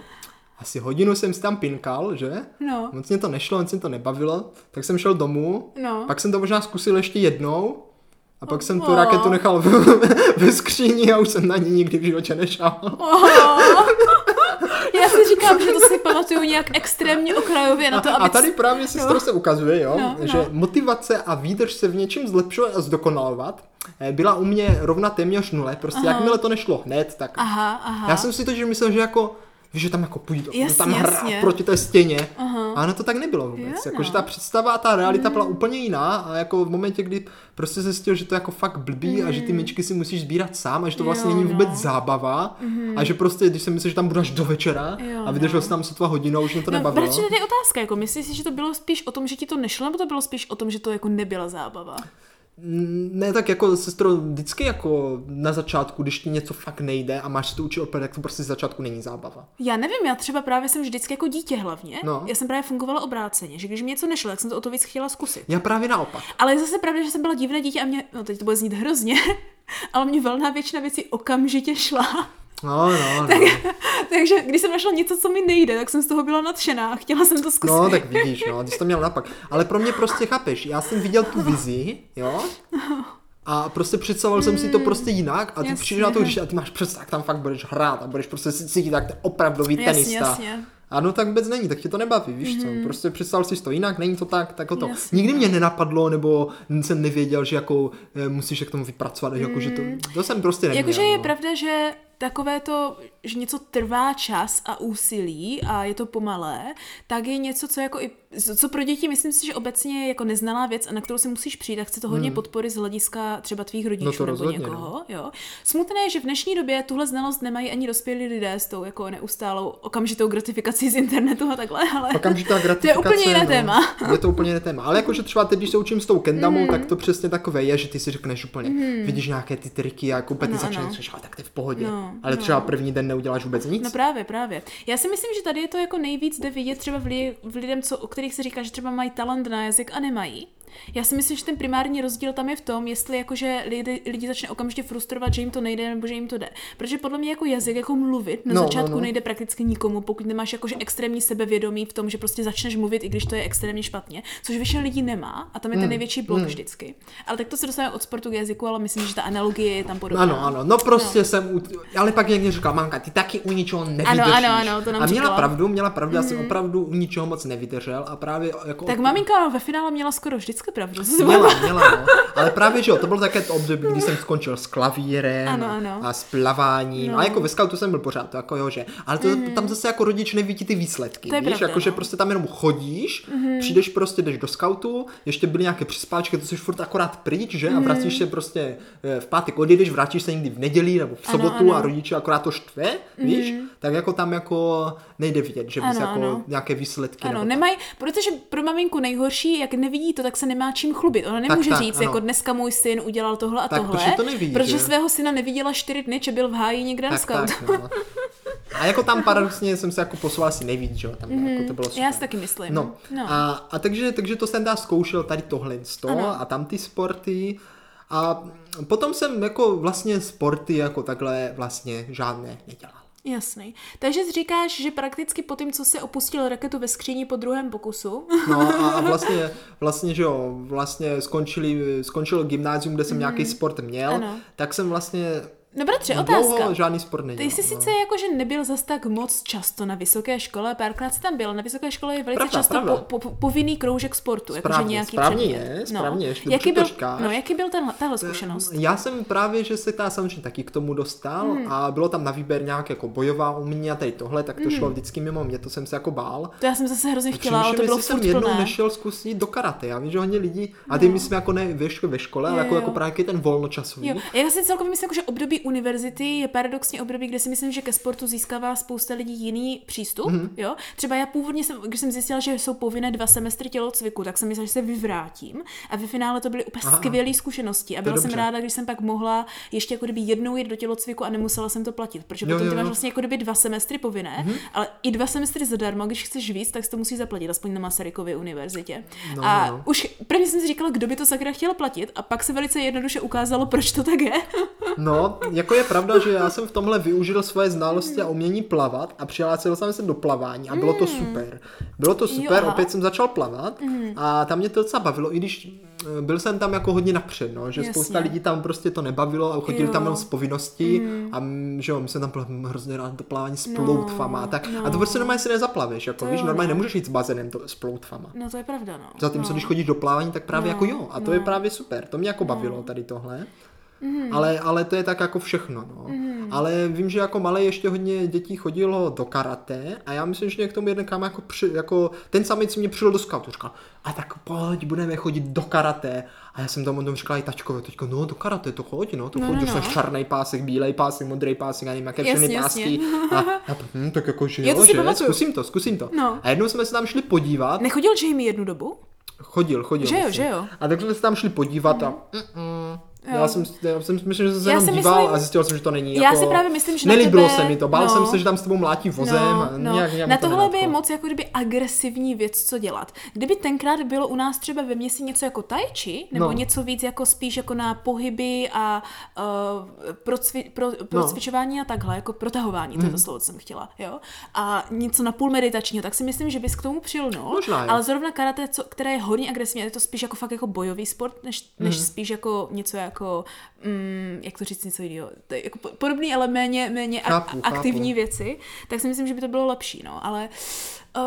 asi hodinu jsem si tam pinkal, že? No. Moc mě to nešlo, moc mě to nebavilo, tak jsem šel domů, no. pak jsem to možná zkusil ještě jednou a pak oh. jsem tu raketu nechal [LAUGHS] ve skříni a už jsem na ní nikdy v životě nešel. Oh. [LAUGHS] Já si říkám, že to si pamatuju nějak extrémně okrajově na to, aby... A tady právě se no. se ukazuje, jo, no, že no. motivace a výdrž se v něčem zlepšovat a zdokonalovat eh, byla u mě rovna téměř nule. Prostě aha. jakmile to nešlo hned, tak... Aha, aha. Já jsem si to, že myslel, že jako víš, že tam jako půjde, jasně, tam hrát proti té stěně. Aha. A ono to tak nebylo vůbec. jako, že ta představa a ta realita mm. byla úplně jiná a jako v momentě, kdy prostě se zjistil, že to je jako fakt blbý mm. a že ty myčky si musíš sbírat sám a že to vlastně jo, není vůbec no. zábava mm. a že prostě, když si myslíš, že tam budeš do večera jo, a vydržel no. jsi tam sotva hodinu a už mě to no, nebavilo. Proč je otázka, jako myslíš si, že to bylo spíš o tom, že ti to nešlo, nebo to bylo spíš o tom, že to jako nebyla zábava? Ne, tak jako sestro, vždycky jako na začátku, když ti něco fakt nejde a máš si to učit opět, tak to prostě z začátku není zábava. Já nevím, já třeba právě jsem vždycky jako dítě hlavně. No. Já jsem právě fungovala obráceně, že když mi něco nešlo, tak jsem to o to víc chtěla zkusit. Já právě naopak. Ale je zase pravda, že jsem byla divné dítě a mě, no teď to bude znít hrozně, [LAUGHS] ale mě velná většina věcí okamžitě šla. No, no, no. Tak, [LAUGHS] takže když jsem našla něco, co mi nejde, tak jsem z toho byla nadšená a chtěla jsem to zkusit. No, tak vidíš, no, ty jsi to měl napak. Ale pro mě prostě chápeš, já jsem viděl tu vizi, jo, a prostě představoval jsem si to prostě jinak a ty přijdeš na to, když a ty máš představ, tak tam fakt budeš hrát a budeš prostě cítit tak ten opravdový jasně, tenista. Jasně. Ano, tak vůbec není, tak tě to nebaví, víš mm-hmm. co? Mhm. Prostě představil si to jinak, není to tak, tak o to. Jasně. Nikdy mě nenapadlo, nebo jsem nevěděl, že jako e, musíš k tomu vypracovat, mm. jako, že to, to jsem prostě neměl. Jakože je no. pravda, že takové to, že něco trvá čas a úsilí a je to pomalé, tak je něco, co jako i co pro děti myslím si, že obecně je jako neznalá věc a na kterou si musíš přijít a chce to hodně hmm. podpory z hlediska třeba tvých rodičů no to nebo rozhodně, někoho. No. Jo. Smutné je, že v dnešní době tuhle znalost nemají ani dospělí lidé s tou jako neustálou okamžitou gratifikací z internetu a takhle, ale Okamžitá gratifikace, [LAUGHS] to je úplně jiné no, téma. Je to úplně jiné téma. Ale jakože třeba teď, když se učím s tou kendamou, mm. tak to přesně takové je, že ty si řekneš úplně, mm. vidíš nějaké ty triky a jako ty začneš, tak ty v pohodě. No, ale třeba no. první den neuděláš vůbec nic. No právě, právě. Já si myslím, že tady je to jako nejvíc jde vidět třeba v, li- v lidem, co, o kterých se říká, že třeba mají talent na jazyk a nemají. Já si myslím, že ten primární rozdíl tam je v tom, jestli jakože lidi, lidi začne okamžitě frustrovat, že jim to nejde nebo že jim to jde. Protože podle mě jako jazyk, jako mluvit, na no, začátku no, no. nejde prakticky nikomu, pokud nemáš jakože extrémní sebevědomí v tom, že prostě začneš mluvit, i když to je extrémně špatně, což většina lidí nemá a tam je ten hmm. největší blok hmm. vždycky. Ale tak to se dostane od sportu k jazyku, ale myslím, že ta analogie je tam podobná. Ano, ano, no prostě no. jsem, u... ale pak někdo říkal, mamka, ty taky u ničeho nevydržíš. Ano, ano, ano, to nám A měla říkala. pravdu, měla pravdu, mm. já jsem hmm. opravdu u ničeho moc nevydržel a právě jako... Tak maminka ve finále měla skoro vždycky pravdu. [LAUGHS] Měla, měla, no. Ale právě, že jo, to bylo také to období, kdy jsem skončil s klavírem ano, ano. a s plaváním. No. A jako ve scoutu jsem byl pořád, to jako jo, že. Ale to, mm-hmm. tam zase jako rodič nevidí ty výsledky. To víš, pravda, jako, no. že prostě tam jenom chodíš, mm-hmm. přijdeš prostě, jdeš do scoutu, ještě byly nějaké přispáčky, to jsi furt akorát pryč, že? A mhm. vracíš se prostě eh, v pátek odjedeš, vrátíš se někdy v neděli nebo v sobotu ano, ano. a rodiče akorát to štve, mm-hmm. víš? Tak jako tam jako nejde vidět, že bys ano, jako ano. nějaké výsledky. Ano, nemají, protože pro maminku nejhorší, jak nevidí to, tak se nemá čím chlubit. Ona nemůže tak, tak, říct, ano. jako dneska můj syn udělal tohle a tak, tohle, to neví, protože že? svého syna neviděla čtyři dny, že byl v háji někde tak, na. Tak, no. A jako tam paradoxně jsem se jako posouval asi nejvíc, že jo, tam mm, jako to bylo super. Já si taky myslím. No, no. A, a takže, takže to jsem dá zkoušel tady tohle a tam ty sporty a potom jsem jako vlastně sporty jako takhle vlastně žádné nedělal. Jasný. Takže říkáš, že prakticky po tím, co se opustil raketu ve skříni po druhém pokusu. [LAUGHS] No a, a vlastně, vlastně, že jo, vlastně skončili, skončilo gymnázium, kde jsem mm. nějaký sport měl, ano. tak jsem vlastně No bratře, otázka. Dlouho žádný sport nedělal, Ty jsi no. sice jakože nebyl zas tak moc často na vysoké škole, párkrát jsi tam byl. Na vysoké škole je velice pravda, často pravda. Po, po, povinný kroužek sportu, správně, jakože nějaký správně je, správně, no. jaký byl, no, jaký byl ten, tahle zkušenost? Já jsem právě, že se ta samozřejmě taky k tomu dostal hmm. a bylo tam na výběr nějak jako bojová umění a tady tohle, tak to hmm. šlo vždycky mimo mě, to jsem se jako bál. To já jsem zase hrozně chtěla, ale to bylo jsem jednou plné. nešel zkusit do karate. Já vím, že hodně lidí, a ty no. myslím jako ne ve, škole, ale jako, jako právě ten volnočasový. Já si celkově myslím, že období univerzity je paradoxně období, kde si myslím, že ke sportu získává spousta lidí jiný přístup. Mm-hmm. Jo? Třeba já původně, jsem, když jsem zjistila, že jsou povinné dva semestry tělocviku, tak jsem myslela, že se vyvrátím. A ve finále to byly úplně skvělé zkušenosti. A byla jsem ráda, když jsem pak mohla ještě jako kdyby jednou jít do tělocviku a nemusela jsem to platit. Protože jo, potom jo, ty máš vlastně jako kdyby dva semestry povinné, mm-hmm. ale i dva semestry zadarmo, když chceš víc, tak to musí zaplatit, aspoň na Masarykově univerzitě. No, a no. už prvně jsem si říkala, kdo by to sakra chtěl platit, a pak se velice jednoduše ukázalo, proč to tak je. no, jako je pravda, že já jsem v tomhle využil svoje znalosti a umění plavat a přihlásil jsem se do plavání a bylo to hmm. super. Bylo to super, jo, opět jsem začal plavat mm. a tam mě to docela bavilo, i když eh, byl jsem tam jako hodně napřed, no, že Jasně. spousta lidí tam prostě to nebavilo a chodili jo. tam jenom z povinností mm. a že jo, my jsme tam hrozně rád to plavání s no, ploutfama a tak. No. A to prostě normálně si nezaplaveš, jako to víš, jo, normálně no. nemůžeš jít s bazénem to, s ploutfama. No to je pravda, no. Zatímco no. když chodíš do plavání, tak právě no. jako jo, a to no. je právě super, to mě jako bavilo no. tady tohle. Mm. Ale, ale to je tak jako všechno. No. Mm. Ale vím, že jako malé ještě hodně dětí chodilo do karate a já myslím, že k tomu jeden kam jako, při, jako ten samý, co mě přišel do scoutu, říkal, a tak pojď, budeme chodit do karate. A já jsem tam tom říkal i tačkovi, teďko, no do karate to chodí, no, to no, chodí, no, no. černý pásek, bílej pásek, modrý pásek, a nevím, jaké všechny pásky. A, a hm, tak jako, že jo, že, zkusím to, zkusím to. No. A jednou jsme se tam šli podívat. Nechodil Jamie jednu dobu? Chodil, chodil. Že jo, myslím. že jo. A tak jsme se tam šli podívat mm. a mm-mm, já jsem, já jsem myslím, že jsem se já jenom díval myslím, a zjistil jsem, že to není. Já jako, si právě myslím, že Nelíbilo tebe, se mi to, bál no, jsem se, že tam s tebou mlátí vozem. No, no. Nějak, nějak na tohle by je moc jako kdyby agresivní věc, co dělat. Kdyby tenkrát bylo u nás třeba ve městě něco jako tai chi, nebo no. něco víc jako spíš jako na pohyby a uh, pro, cvi, pro, pro no. cvičování a takhle, jako protahování, to je to mhm. slovo, co jsem chtěla, jo. A něco na půl meditačního, tak si myslím, že bys k tomu přilnul. Možná, ale zrovna karate, co, které je hodně agresivní, je to spíš jako fakt jako bojový sport, než, než mm. spíš jako něco jako mm, jak to říct něco jiného, to jako podobný, ale méně, méně chápu, aktivní chápu. věci, tak si myslím, že by to bylo lepší, no, ale uh,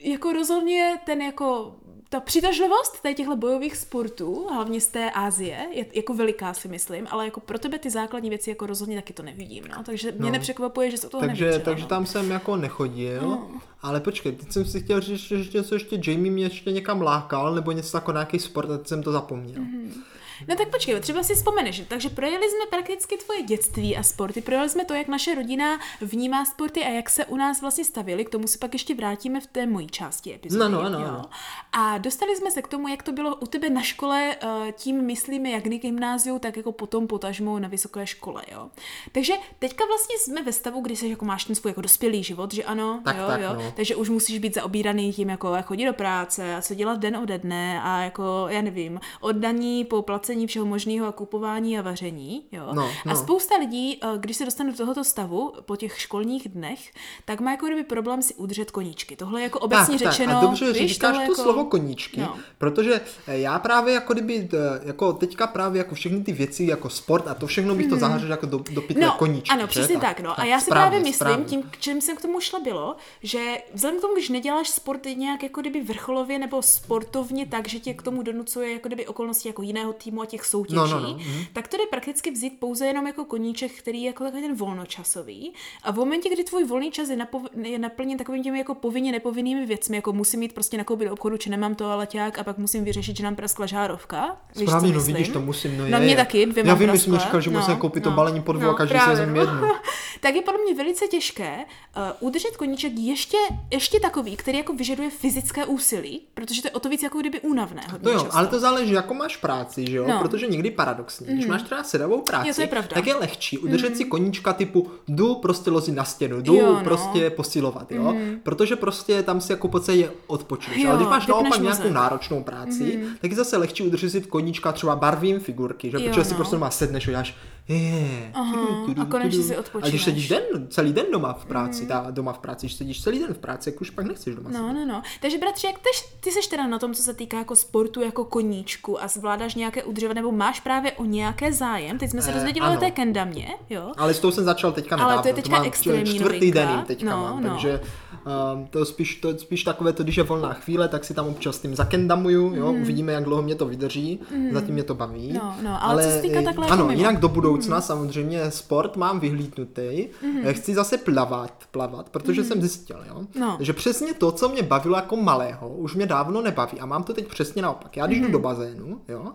jako rozhodně ten jako ta přitažlivost tady těchto bojových sportů, hlavně z té Asie, je jako veliká si myslím, ale jako pro tebe ty základní věci jako rozhodně taky to nevidím, no. Takže mě no. nepřekvapuje, že se toho takže, nevyčela, takže no. tam jsem jako nechodil, no. ale počkej, teď jsem si chtěl říct, že něco ještě Jamie mě ještě někam lákal, nebo něco jako nějaký sport, a teď jsem to zapomněl. Mm-hmm. No tak počkej, třeba si vzpomeneš. Takže projeli jsme prakticky tvoje dětství a sporty, projeli jsme to, jak naše rodina vnímá sporty a jak se u nás vlastně stavili. K tomu se pak ještě vrátíme v té mojí části epizody. No, no, no, no. A dostali jsme se k tomu, jak to bylo u tebe na škole, eh, tím myslíme jak na gymnáziu, tak jako potom potažmo na vysoké škole, jo. Takže teďka vlastně jsme ve stavu, kdy se jako máš ten svůj jako dospělý život, že ano, tak, jo, tak, jo. No. Takže už musíš být zaobíraný tím, jako chodit do práce a co dělat den ode dne a jako, já nevím, oddaní po placení všeho možného a kupování a vaření. Jo? No, no. A spousta lidí, eh, když se dostane do tohoto stavu po těch školních dnech, tak má jako kdyby problém si udržet koníčky. Tohle je jako obecně tak, řečeno. Tak, a dobře, víš, říkáš to jako... slovo koníčky, no. protože eh, já právě jako kdyby, eh, jako teďka právě jako všechny ty věci, jako sport a to všechno bych to mm. zahrnul jako do, do pytle no, koníčky. Ano, přesně tak, tak, no. Tak, a já si správně, právě myslím, správně. tím, k čem jsem k tomu šla bylo, že vzhledem k tomu, když neděláš sport nějak jako kdyby vrcholově nebo sportovně tak, že tě k tomu donucuje jako kdyby okolnosti jako jiného týmu a těch soutěží, no, no, no. Mm tak to jde prakticky vzít pouze jenom jako koníček, který je jako takový ten volnočasový. A v momentě, kdy tvůj volný čas je, napov- je naplněn takovými těmi jako povinně nepovinnými věcmi, jako musím mít prostě nakoupit do obchodu, či nemám to aleťák a pak musím vyřešit, že nám praskla žárovka. Víš, Správně, no vidíš, to musím, no je. Na mě taky, dvě Já vím, že říkal, že no, musím koupit no, to balení po dvou no, a každý se jednu. [LAUGHS] tak je podle mě velice těžké uh, udržet koníček ještě, ještě takový, který jako vyžaduje fyzické úsilí, protože to je o to víc jako kdyby únavné. To jo, často. ale to záleží, jako máš práci, že jo? No. Protože někdy paradoxně, mm. když máš třeba sedavou práci, jo, to je pravda. tak je lehčí udržet mm. si koníčka typu jdu prostě lozit na stěnu, jdu jo, no. prostě posilovat, jo? Mm. Protože prostě tam si jako po celé odpočneš. Ale když máš naopak nějakou náročnou práci, mm. tak je zase lehčí udržet si koníčka třeba barvím figurky, že? Jo, protože no. si prostě doma sedneš jáš, je, Aha, a konečně si odpočíváš. A když sedíš den, celý den doma v práci, mm. ta, doma v práci, když sedíš celý den v práci, jak už pak nechceš doma No, no, no. Takže bratři, jak tež, ty seš teda na tom, co se týká jako sportu, jako koníčku a zvládáš nějaké udržovat, nebo máš právě o nějaké zájem? Teď jsme se dozvěděli o té kendamě, jo? Ale s tou jsem začal teďka nedávno. Ale to je teďka to extrémní čtvrtý den jim teďka no, mám, no. takže uh, to, spíš, to je spíš takové to, když je volná chvíle, tak si tam občas tím zakendamuju, jo? Mm. Uvidíme, jak dlouho mě to vydrží, mm. zatím mě to baví. No, no, ale, ale co se týká takhle Ano, jako jinak do budoucna mm. samozřejmě sport mám vyhlídnutý, mm. chci zase plavat, plavat, protože mm. jsem zjistil, jo? No. že přesně to, co mě bavilo jako malého, už mě dávno nebaví a mám to teď přesně naopak. Já když mm. jdu do bazénu, jo,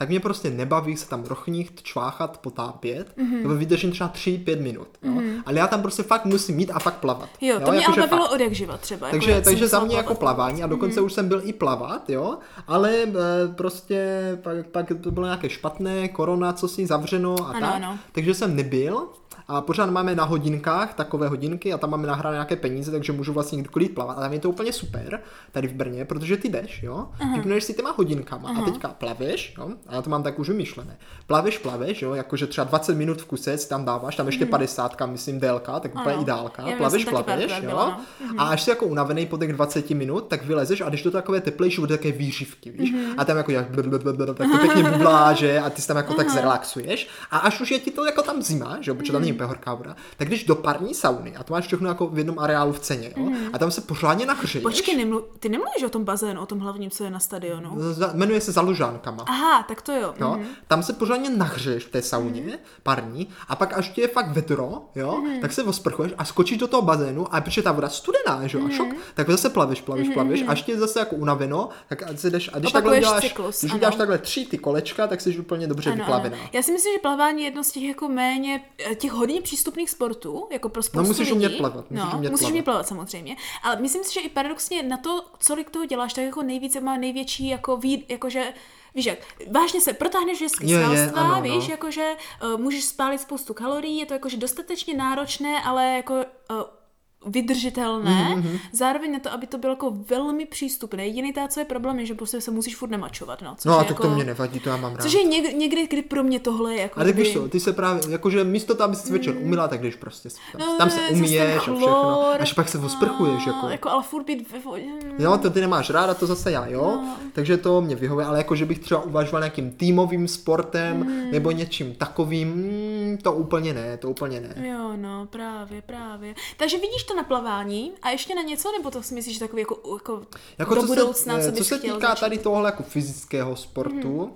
tak mě prostě nebaví se tam rochnicht, čváchat, potápět, mm-hmm. nebo vydržím třeba 3-5 minut. Jo? Mm-hmm. Ale já tam prostě fakt musím mít a fakt plavat. Jo, to jo? mě jako, ale bavilo od jak živa třeba. Jako takže takže za mě jako plavání a dokonce mm-hmm. už jsem byl i plavat, jo, ale e, prostě pak, pak to bylo nějaké špatné, korona, co si zavřeno a ano, tak. Ano. Takže jsem nebyl a pořád máme na hodinkách takové hodinky a tam máme nahrané nějaké peníze, takže můžu vlastně kdykoliv plavat. A tam je to úplně super tady v Brně, protože ty jdeš, jo, vypneš si těma hodinkama Aha. a teďka plaveš, jo, a já to mám tak už vymyšlené. Plaveš, plaveš, jo, jakože třeba 20 minut v kuse si tam dáváš, tam ještě 50, mhm. myslím, délka, tak úplně ideálka. Já plaveš, plaveš, jo, byla, no. a až jsi jako unavený po těch 20 minut, tak vylezeš a když to takové teplejší, bude také výřivky, víš, mm-hmm. a tam jako jak tak to pěkně [LAUGHS] bublá, že, a ty tam jako tak zrelaxuješ a až už je ti to jako tam zima, že protože tam není úplně horká voda, tak když do parní sauny, a to máš všechno jako v jednom areálu v ceně, jo, mm. a tam se pořádně nahřeješ. Počkej, nemlu- ty nemluvíš o tom bazénu, o tom hlavním, co je na stadionu? Z- jmenuje se Zalužánkama. Aha, tak to jo. jo? Mm. Tam se pořádně nahřeješ v té sauně, mm. parní, a pak až ti je fakt vedro, jo, mm. tak se osprchuješ a skočíš do toho bazénu, a protože ta voda studená, že jo, mm. a šok, tak zase plaveš, plaveš, mm. plaveš, až ti je zase jako unaveno, tak se jdeš, a když takhle uděláš, cyklus, když uděláš takhle tři ty kolečka, tak jsi úplně dobře vyplavená. Já si myslím, že plavání je jedno z těch jako méně těch hodně přístupných sportů, jako pro spoustu No musíš lidí. umět plavat, musíš no, umět musíš plavat. umět plavat samozřejmě. Ale myslím si, že i paradoxně na to, kolik toho děláš, tak jako nejvíce má největší jako výd, jakože Víš jak, vážně se protáhneš je, svalstva, ano, no. víš, jakože uh, můžeš spálit spoustu kalorií, je to jakože dostatečně náročné, ale jako uh, vydržitelné, mm-hmm. zároveň na to, aby to bylo jako velmi přístupné. Jediný ta, co je problém, je, že prostě se musíš furt nemačovat, no. Což No a tak jako, to mě nevadí, to já mám rád. Což je někdy, někdy, kdy pro mě tohle je jako... A tak víš kdy- co, ty se právě, jakože místo toho, aby si večer umila, tak jdeš prostě, tam, No, tam se umíješ a všechno. Až pak se osprchuješ, A, jako. jako ale furt být ve vodě. Jo, to ty nemáš ráda, to zase já, jo. No. Takže to mě vyhovuje, ale jako, že bych třeba uvažoval nějakým týmovým sportem Mm. nebo něčím takovým, mm, to úplně ne, to úplně ne. Jo, no, právě, právě. Takže vidíš to na plavání a ještě na něco, nebo to si myslíš, že takový jako, jako, Jako do co budoucna, se, co eh, bys co se týká začít? tady tohle jako fyzického sportu,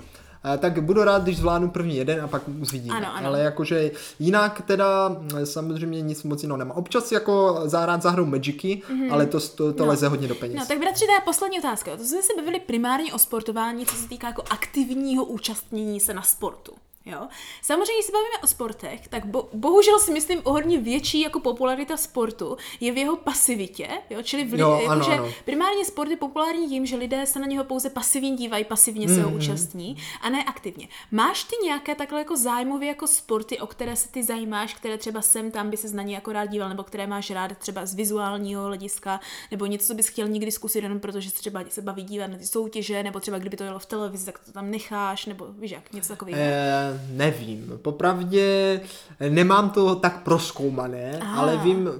eh, tak budu rád, když zvládnu první jeden a pak uvidíme. Ano, ano. Ale jakože jinak teda eh, samozřejmě nic moc jiného nemám. Občas jako zahrát zahrou Magicy, ale to, to, to No. leze hodně do peněz. No, tak bratři, to je poslední otázka. To jsme se bavili primárně o sportování, co se týká jako aktivního účastnění se na sportu. Jo? Samozřejmě, když se bavíme o sportech, tak bo, bohužel si myslím, o hodně větší jako popularita sportu je v jeho pasivitě, jo? čili v, li- Jo, jako, ano, že ano. primárně sport je populární tím, že lidé se na něho pouze pasivně dívají, pasivně se ho účastní a ne aktivně. Máš ty nějaké takhle jako zájmově jako sporty, o které se ty zajímáš, které třeba sem tam by se na ně jako rád díval, nebo které máš rád třeba z vizuálního hlediska, nebo něco, co bys chtěl někdy zkusit jenom protože se třeba se baví dívat na ty soutěže, nebo třeba kdyby to jelo v televizi, tak to tam necháš, nebo víš jak, něco takového. Eh, nevím. Popravdě eh, nemám to tak proskoumané, Aha. ale vím...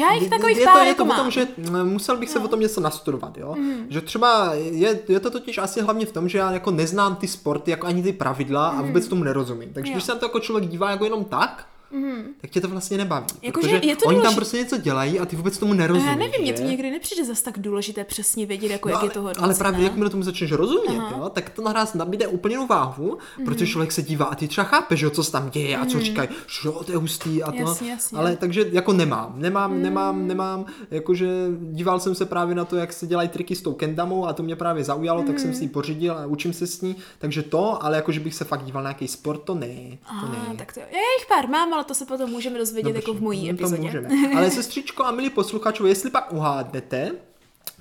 Já jich je- takových je pár to, je jako to o tom, že mm, musel bych se o tom něco nastudovat, jo. Že třeba je, je to totiž asi hlavně v tom, že já jako neznám ty sporty, jako ani ty pravidla a vůbec tomu nerozumím. Takže Jo. když se na to jako člověk dívá jako jenom tak, tak tě to vlastně nebaví. Jako, protože že je to oni tam důležitý- prostě něco dělají a ty vůbec tomu nerozumíš. já nevím, mně to někdy nepřijde zas tak důležité přesně vědět, jako No, jak ale, je to hodnocené. ale právě jakmile tomu začneš rozumět, jo, tak to naraz nabíde úplně jinou váhu, Mhm. protože člověk se dívá a ty třeba chápeš, jo, co se tam děje a co říkají, že to je hustý a to. Jasně, jasně. Ale takže jako nemám, nemám, nemám, nemám, jakože díval jsem se právě na to, jak se dělají triky s tou kendamou a to mě právě zaujalo, tak Mhm. jsem si ji pořídil a učím se s ní, takže to, ale jakože bych se fakt díval na nějaký sport, to ne, to Ah, ne. tak to, já jich pár mám, ale to se potom můžeme dozvědět jako v mojí No, epizodě. můžeme. Ale sestřičko a milí posluchačové, jestli pak uhádnete,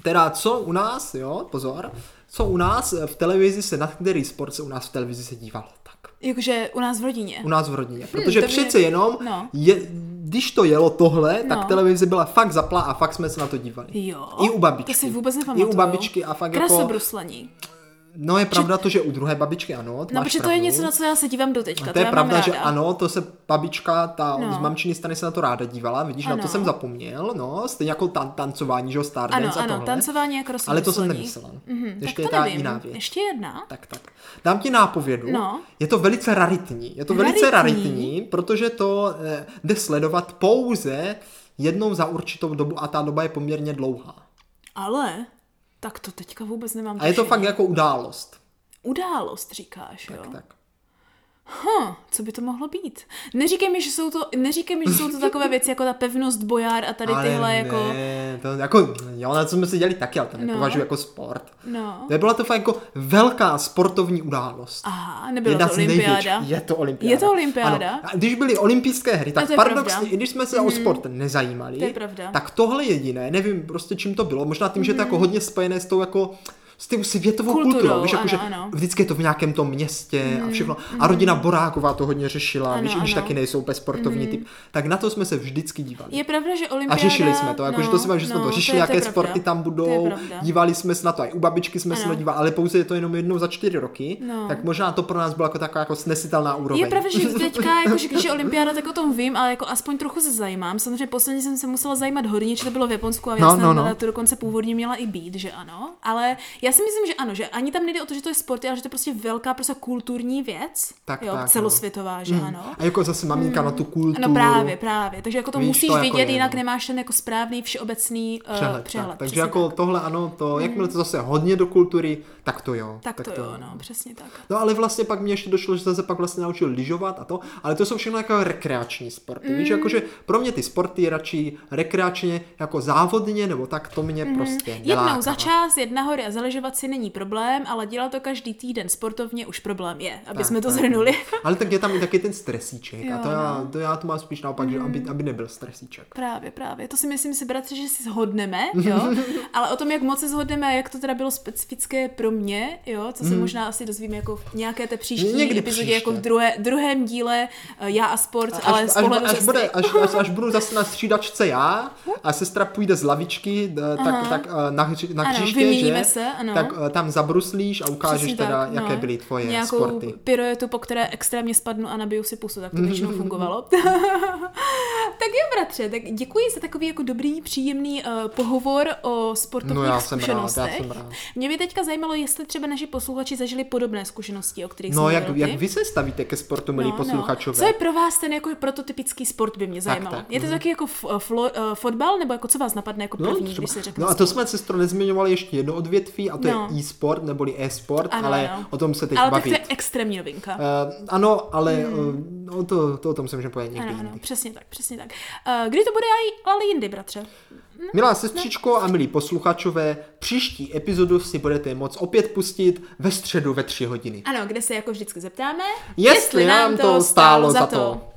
teda co u nás, jo, pozor, co u nás v televizi se, na který sport se u nás v televizi se dívalo, tak. Jakože u nás v rodině. U nás v rodině. Protože to mě- přece jenom, no. je, když to jelo tohle, tak No. televize byla fakt zaplá a fakt jsme se na to dívali. Jo. I u babičky. To si vůbec I nepamatuju. u babičky a fakt jako... No je pravda to, že u druhé babičky ano, to No, protože to je něco, na co já se dívám do teďka. To je já pravda, že ano, to se babička, ta No. z mamčiny strany se na to ráda dívala, vidíš, na Ano. to jsem zapomněl, no, stejně jako tan- tancování, že jo, Ano, Stardance a ano, tohle. tancování a krasobruslaní. Ale to jsem nemyslela. Mhm, Ještě tak je to ta nevím. jiná věc. Ještě jedna. Tak, tak. Dám ti nápovědu. No. Je to velice raritní. Je to velice Raritní? raritní, protože to eh, jde sledovat pouze jednou za určitou dobu a ta doba je poměrně dlouhá. Ale, tak to teďka vůbec nemám A je to fakt jako událost. Událost, říkáš, jo? Tak. Hm, co by to mohlo být? Neříkej mi, že jsou to, neříkej mi, že jsou to takové věci jako ta pevnost bojar a tady Ale tyhle ne, jako... to jako, jo, na co jsme si dělali taky, ale to No. nepovažuji jako sport. No. To byla to fakt jako velká sportovní událost. Aha, nebyla Jedna to olympiáda. Je to olympiáda. Je to olympiáda? Ano. A když byly olympijské hry, tak paradoxně, pravda. Mhm. i když jsme se o sport nezajímali, To je pravda. tak tohle jediné, nevím prostě čím to bylo, možná tím, že to je jako hodně spojené s tou jako s tou světovou. Kulturou, kulturou, víš, jako, ano, že ano. Mhm, vždycky je to v nějakém tom městě a všechno. A rodina Boráková to hodně řešila, Ano, víš, když ano. Taky nejsou úplně sportovní typ. Tak na to jsme se vždycky dívali. Je pravda, že A olympiáda... řešili jsme to, jakože no, to si že jsme no, to řešili, je- to je jaké sporty tam To budou, dívali jsme se na to, a i u babičky jsme se na to dívali, ale pouze je to jenom jednou za čtyři roky, No. tak možná to pro nás byla jako taková jako snesitelná úroveň. Je pravda, že [LAUGHS] teďka, jako, že když je olympiáda, tak o tom vím, ale jako aspoň trochu se zajímám. Samozřejmě posledně jsem se musela zajímat hodně, to bylo v Japonsku a No, jasná no, no. to dokonce původně měla i být, že ano. Ale já si myslím, že ano, že ani tam nejde o to, že to je sport, ale že to je prostě velká prostě kulturní věc. Tak, jo, tak, no. celosvětová, že ano. A jako zase maminka na tu kulturu. No právě, právě. Takže jako to Víš, musíš to jako vidět, je, jinak no. nemáš ten jako správný všeobecný uh, Přehled, přehled. tak. Takže jako tak. tohle ano, to, jakmile to zase hodně do kultury, tak to jo. Tak, to, jo, no, přesně tak. No ale vlastně pak mě ještě došlo, že jsem se pak vlastně naučil lyžovat a to, ale to jsou všechno jako rekreační sporty. Mm. Víš, jakože pro mě ty sporty radši rekreačně, jako závodně nebo tak, to mě prostě Jednou za čas, jet nahory a motivaci není problém, ale dělat to každý týden sportovně už problém je, aby tak, jsme to tak. zhrnuli. [LAUGHS] ale tak je tam i taky ten stresíček jo, a to, no. já, to já to mám spíš naopak, mm. že aby, aby nebyl stresíček. Právě, právě. To si myslím si, bratře, že si shodneme, jo, [LAUGHS] ale o tom, jak moc se shodneme a jak to teda bylo specifické pro mě, jo, co se mm. možná asi dozvíme jako v nějaké té příští Někdy epizodě, příště. jako v druhé, druhém díle uh, já a sport, až, ale až, z pohledu až, až, bude, až, až, až budu zase na střídačce já a sestra půjde z lavičky, eh, tak, tak eh, na, na hřiště, že? se, ano. tak tam zabruslíš a ukážeš Přesně teda, tak, jaké no. byly tvoje Nějakou sporty. piruetu, po které extrémně spadnu a nabiju si pusu, tak to většinou [LAUGHS] fungovalo. [LAUGHS] tak jo, bratře, tak děkuji za takový jako dobrý, příjemný uh, pohovor o sportovních no, já jsem zkušenostech. Rád, já jsem rád. Mě by teďka zajímalo, jestli třeba naši posluchači zažili podobné zkušenosti, o kterých No, jak, jak vy se stavíte ke sportu, milí no, posluchačové? No. Co je pro vás ten jako prototypický sport, by mě zajímalo. Tak, tak, je to mm. taky jako f- flo, uh, fotbal, nebo jako co vás napadne jako no, první, no, když se řekne No a to jsme sestro nezmiňovali ještě jedno odvětví, a to no. je e-sport, neboli e-sport, ano, ale no. o tom se teď ale bavit. Ale to je extrémní novinka. Uh, ano, ale hmm. uh, no, to, to o tom se můžeme povědět někdy ano, ano, přesně tak, přesně tak. Uh, kdy to bude ale jindy, bratře? Milá sestřičko a milí posluchačové, příští epizodu si budete moct opět pustit ve středu ve tři hodiny. Ano, kde se jako vždycky zeptáme, jestli, jestli nám to stálo za to. to.